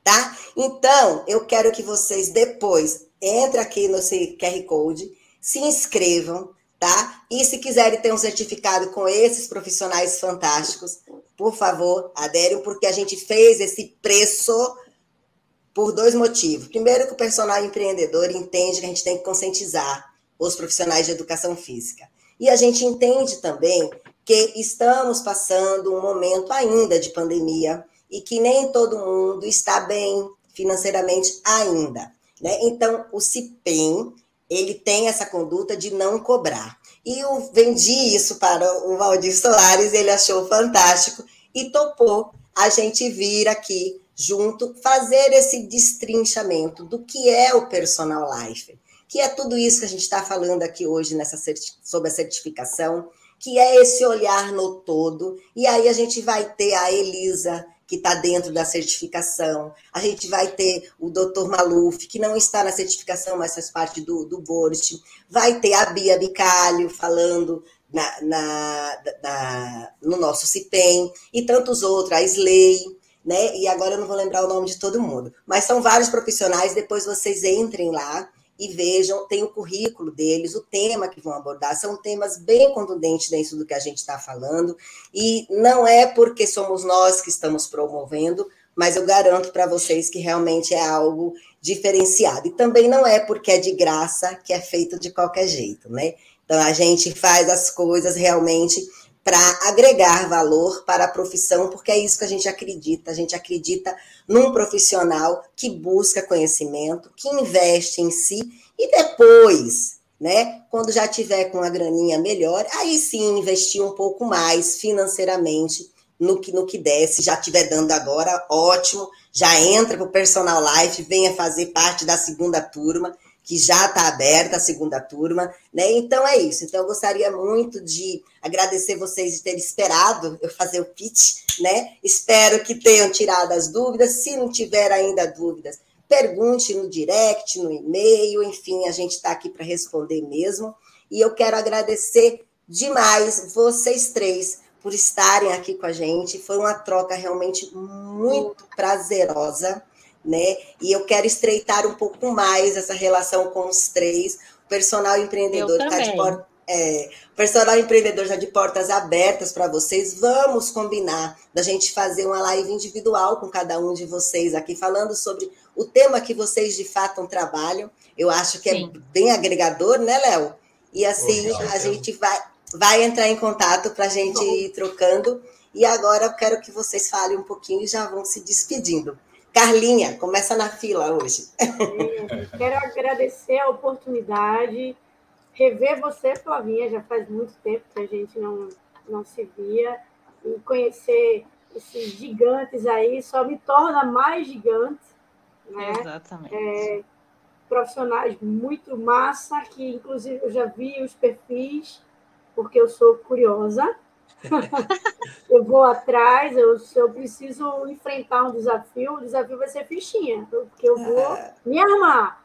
tá? Então, eu quero que vocês depois entrem aqui no QR Code, se inscrevam, tá? E se quiserem ter um certificado com esses profissionais fantásticos, por favor, aderem, porque a gente fez esse preço por dois motivos. Primeiro, que o personal empreendedor entende que a gente tem que conscientizar os profissionais de educação física. E a gente entende também que estamos passando um momento ainda de pandemia e que nem todo mundo está bem financeiramente ainda. Né? Então, o CIPEM, ele tem essa conduta de não cobrar. E eu vendi isso para o Valdir Soares, ele achou fantástico e topou a gente vir aqui junto, fazer esse destrinchamento do que é o personal life, que é tudo isso que a gente está falando aqui hoje nessa sobre a certificação, que é esse olhar no todo, e aí a gente vai ter a Elisa, que está dentro da certificação, a gente vai ter o Dr. Maluf, que não está na certificação, mas faz parte do, do board, vai ter a Bia Bicalho falando na, na, na, no nosso CIPEM, e tantos outros, a Slay, né? E agora eu não vou lembrar o nome de todo mundo. Mas são vários profissionais, depois vocês entrem lá e vejam, tem o currículo deles, o tema que vão abordar, são temas bem contundentes dentro do que a gente está falando, e não é porque somos nós que estamos promovendo, mas eu garanto para vocês que realmente é algo diferenciado. E também não é porque é de graça que é feito de qualquer jeito, né? Então a gente faz as coisas realmente para agregar valor para a profissão, porque é isso que a gente acredita. A gente acredita num profissional que busca conhecimento, que investe em si e depois, né, quando já tiver com a graninha melhor, aí sim investir um pouco mais financeiramente no que no que desce, já estiver dando agora, ótimo, já entra para o Personal Life, venha fazer parte da segunda turma que já está aberta a segunda turma, né? Então é isso. Então eu gostaria muito de agradecer vocês de terem esperado eu fazer o pitch, né? Espero que tenham tirado as dúvidas. Se não tiver ainda dúvidas, pergunte no direct, no e-mail, enfim, a gente está aqui para responder mesmo. E eu quero agradecer demais vocês três por estarem aqui com a gente. Foi uma troca realmente muito prazerosa né? E eu quero estreitar um pouco mais essa relação com os três. O personal empreendedor está de porta, é, personal empreendedor já de portas abertas para vocês. Vamos combinar da gente fazer uma live individual com cada um de vocês aqui, falando sobre o tema que vocês de fato trabalham. Eu acho que é Sim. é bem agregador, né, Léo? E assim a gente vai, vai entrar em contato para a gente ir trocando. E agora eu quero que vocês falem um pouquinho e já vão se despedindo. Carlinha, começa na fila hoje. Quero agradecer a oportunidade, rever você, Flavinha, já faz muito tempo que a gente não, não se via, e conhecer esses gigantes aí só me torna mais gigante. Né? Exatamente. É, profissionais muito massa, que inclusive eu já vi os perfis, porque eu sou curiosa. eu vou atrás, eu, se eu preciso enfrentar um desafio, o desafio vai ser fichinha, porque eu vou é. me armar.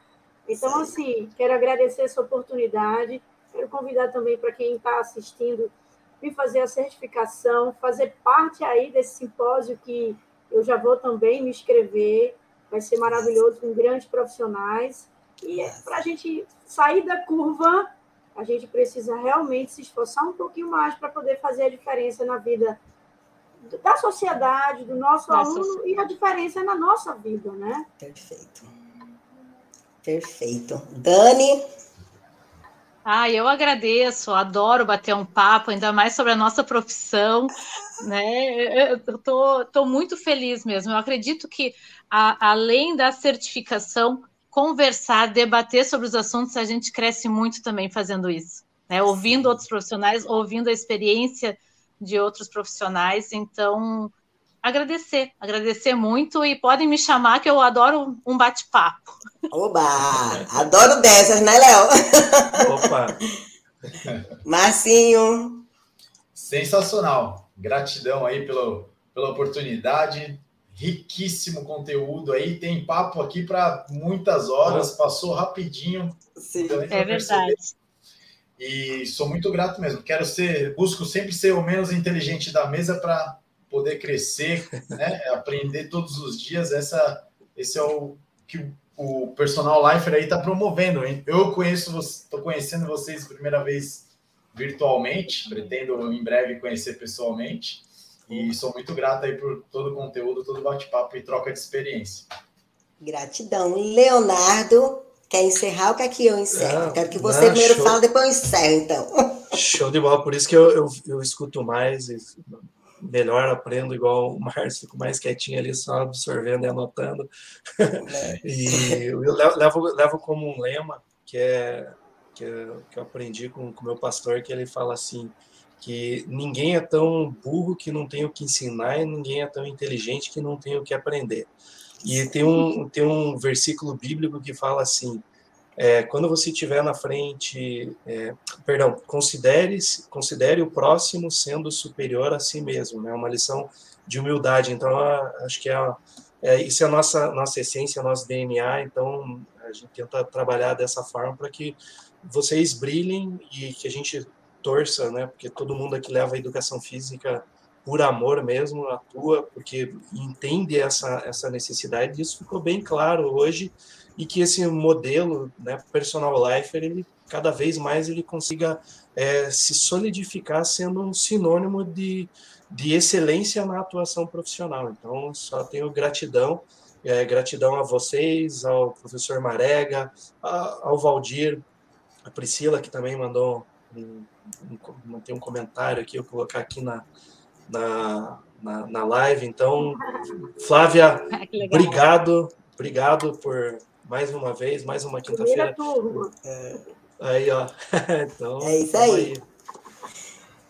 Então, assim, quero agradecer essa oportunidade, quero convidar também para quem está assistindo, vir fazer a certificação, fazer parte aí desse simpósio que eu já vou também me inscrever, vai ser maravilhoso, com grandes profissionais, e é para a gente sair da curva a gente precisa realmente se esforçar um pouquinho mais para poder fazer a diferença na vida da sociedade, do nosso da aluno sociedade. e a diferença na nossa vida, né? Perfeito. Perfeito. Dani? Ah, eu agradeço, adoro bater um papo, ainda mais sobre a nossa profissão, né? Eu tô, tô muito feliz mesmo. Eu acredito que, a, além da certificação, conversar, debater sobre os assuntos, a gente cresce muito também fazendo isso, né? Ouvindo outros profissionais, ouvindo a experiência de outros profissionais. Então, agradecer, agradecer muito e podem me chamar que eu adoro um bate-papo. Oba! Adoro dessas, né, Léo? Opa! Marcinho. Sensacional. Gratidão aí pelo, pela oportunidade riquíssimo conteúdo aí, tem papo aqui para muitas horas, passou rapidinho. Sim, é verdade. E sou muito grato mesmo. Quero ser, busco sempre ser o menos inteligente da mesa para poder crescer, né? aprender todos os dias. Essa, esse é o que o personal lifer aí está promovendo. Hein? Eu conheço, estou conhecendo vocês primeira vez virtualmente, pretendo em breve conhecer pessoalmente. E sou muito grato aí por todo o conteúdo, todo o bate-papo e troca de experiência. Gratidão. Leonardo, quer encerrar ou quer que eu encerre? Quero que você não, primeiro show. fale, depois eu encerro, então. Show de bola, por isso que eu, eu, eu escuto mais e melhor aprendo igual o Márcio, fico mais quietinho ali, só absorvendo e anotando. É. e eu levo, levo como um lema que é que, eu, que eu aprendi com o meu pastor, que ele fala assim, que ninguém é tão burro que não tem o que ensinar e ninguém é tão inteligente que não tem o que aprender. E tem um, tem um versículo bíblico que fala assim: é, quando você estiver na frente, é, perdão, considere, considere o próximo sendo superior a si mesmo, né? Uma lição de humildade. Então, acho que é, é, isso é a nossa, nossa essência, nosso DNA. Então, a gente tenta trabalhar dessa forma para que vocês brilhem e que a gente torça, né? Porque todo mundo aqui leva a educação física por amor mesmo, atua porque entende essa, essa necessidade. Isso ficou bem claro hoje e que esse modelo, né, personal life, ele cada vez mais ele consiga é, se solidificar sendo um sinônimo de, de excelência na atuação profissional. Então, só tenho gratidão, é, gratidão a vocês, ao professor Marega, a, ao Valdir, a Priscila, que também mandou um, um, tem um comentário aqui, eu vou colocar aqui na, na, na, na live. Então, Flávia, ah, obrigado, obrigado por mais uma vez, mais uma quinta-feira. É, aí, ó. então, é isso aí. aí.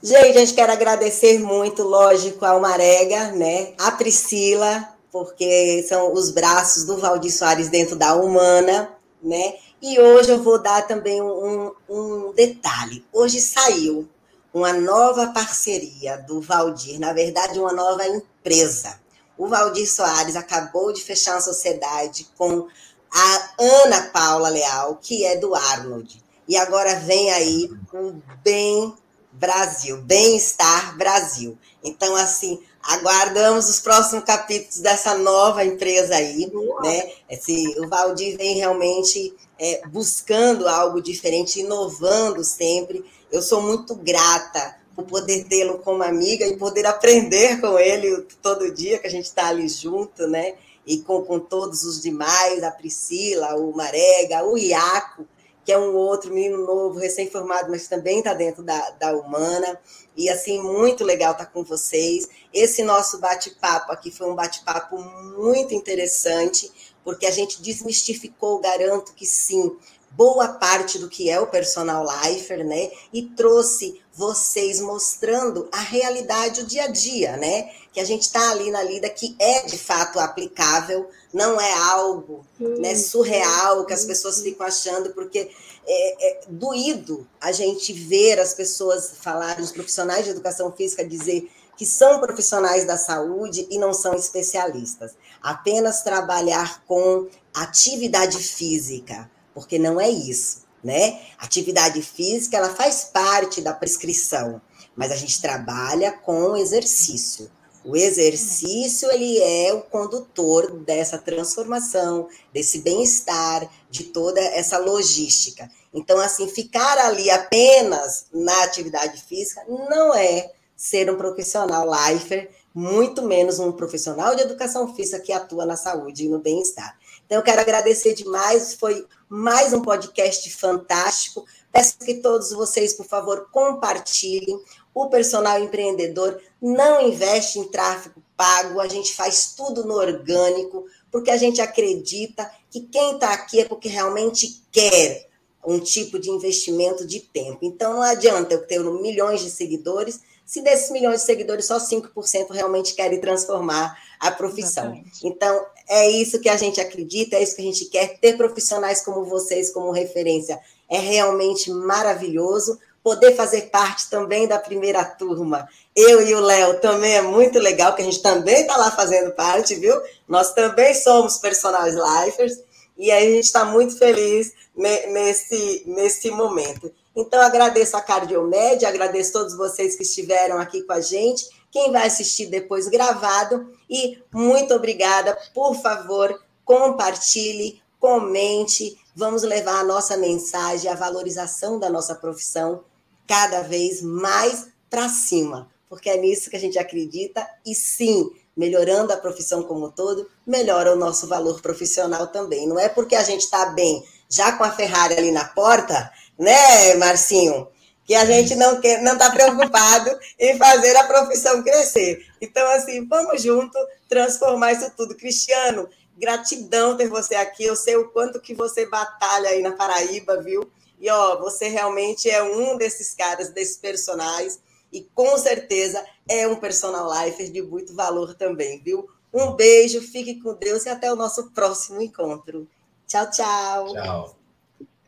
Gente, a gente quer agradecer muito, lógico, ao Marega, né? A Priscila, porque são os braços do Valdir Soares dentro da Humana, né? E hoje eu vou dar também um, um detalhe. Hoje saiu uma nova parceria do Valdir, na verdade, uma nova empresa. O Valdir Soares acabou de fechar uma sociedade com a Ana Paula Leal, que é do Arnold. E agora vem aí o Bem Brasil, Bem-Estar Brasil. Então, assim, aguardamos os próximos capítulos dessa nova empresa aí, né? Esse, o Valdir vem realmente é, buscando algo diferente, inovando sempre. Eu sou muito grata por poder tê-lo como amiga e poder aprender com ele todo dia que a gente está ali junto, né? E com, com todos os demais, a Priscila, o Marega, o Iaco, que é um outro menino novo, recém-formado, mas também está dentro da, da Humana. E, assim, muito legal estar tá com vocês. Esse nosso bate-papo aqui foi um bate-papo muito interessante, porque a gente desmistificou, garanto que sim, boa parte do que é o personal lifer, né? E trouxe vocês mostrando a realidade, o dia a dia, né? Que a gente está ali na lida que é de fato aplicável, não é algo né, surreal que as pessoas ficam achando, porque é, é doído a gente ver as pessoas falarem, os profissionais de educação física dizer que são profissionais da saúde e não são especialistas. Apenas trabalhar com atividade física, porque não é isso, né? Atividade física, ela faz parte da prescrição, mas a gente trabalha com exercício. O exercício ele é o condutor dessa transformação, desse bem-estar, de toda essa logística. Então, assim, ficar ali apenas na atividade física não é ser um profissional lifer, muito menos um profissional de educação física que atua na saúde e no bem-estar. Então, eu quero agradecer demais, foi mais um podcast fantástico. Peço que todos vocês, por favor, compartilhem. O personal empreendedor não investe em tráfego pago, a gente faz tudo no orgânico, porque a gente acredita que quem está aqui é porque realmente quer um tipo de investimento de tempo. Então, não adianta eu ter milhões de seguidores se desses milhões de seguidores, só 5% realmente querem transformar a profissão. Exatamente. Então, é isso que a gente acredita, é isso que a gente quer, ter profissionais como vocês como referência. É realmente maravilhoso. Poder fazer parte também da primeira turma. Eu e o Léo também é muito legal, que a gente também está lá fazendo parte, viu? Nós também somos personagens lifers, e aí a gente está muito feliz nesse, nesse momento. Então, agradeço a Cardiomed, agradeço todos vocês que estiveram aqui com a gente, quem vai assistir depois gravado, e muito obrigada. Por favor, compartilhe, comente, vamos levar a nossa mensagem, a valorização da nossa profissão cada vez mais para cima, porque é nisso que a gente acredita, e sim, melhorando a profissão como um todo, melhora o nosso valor profissional também. Não é porque a gente está bem. Já com a Ferrari ali na porta né, Marcinho? Que a gente não quer, não está preocupado em fazer a profissão crescer. Então, assim, vamos junto transformar isso tudo. Cristiano, gratidão ter você aqui. Eu sei o quanto que você batalha aí na Paraíba, viu? E ó, você realmente é um desses caras, desses personagens, e com certeza é um personal lifer de muito valor também, viu? Um beijo, fique com Deus e até o nosso próximo encontro. Tchau, tchau. Tchau.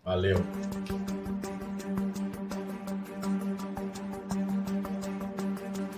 Valeu.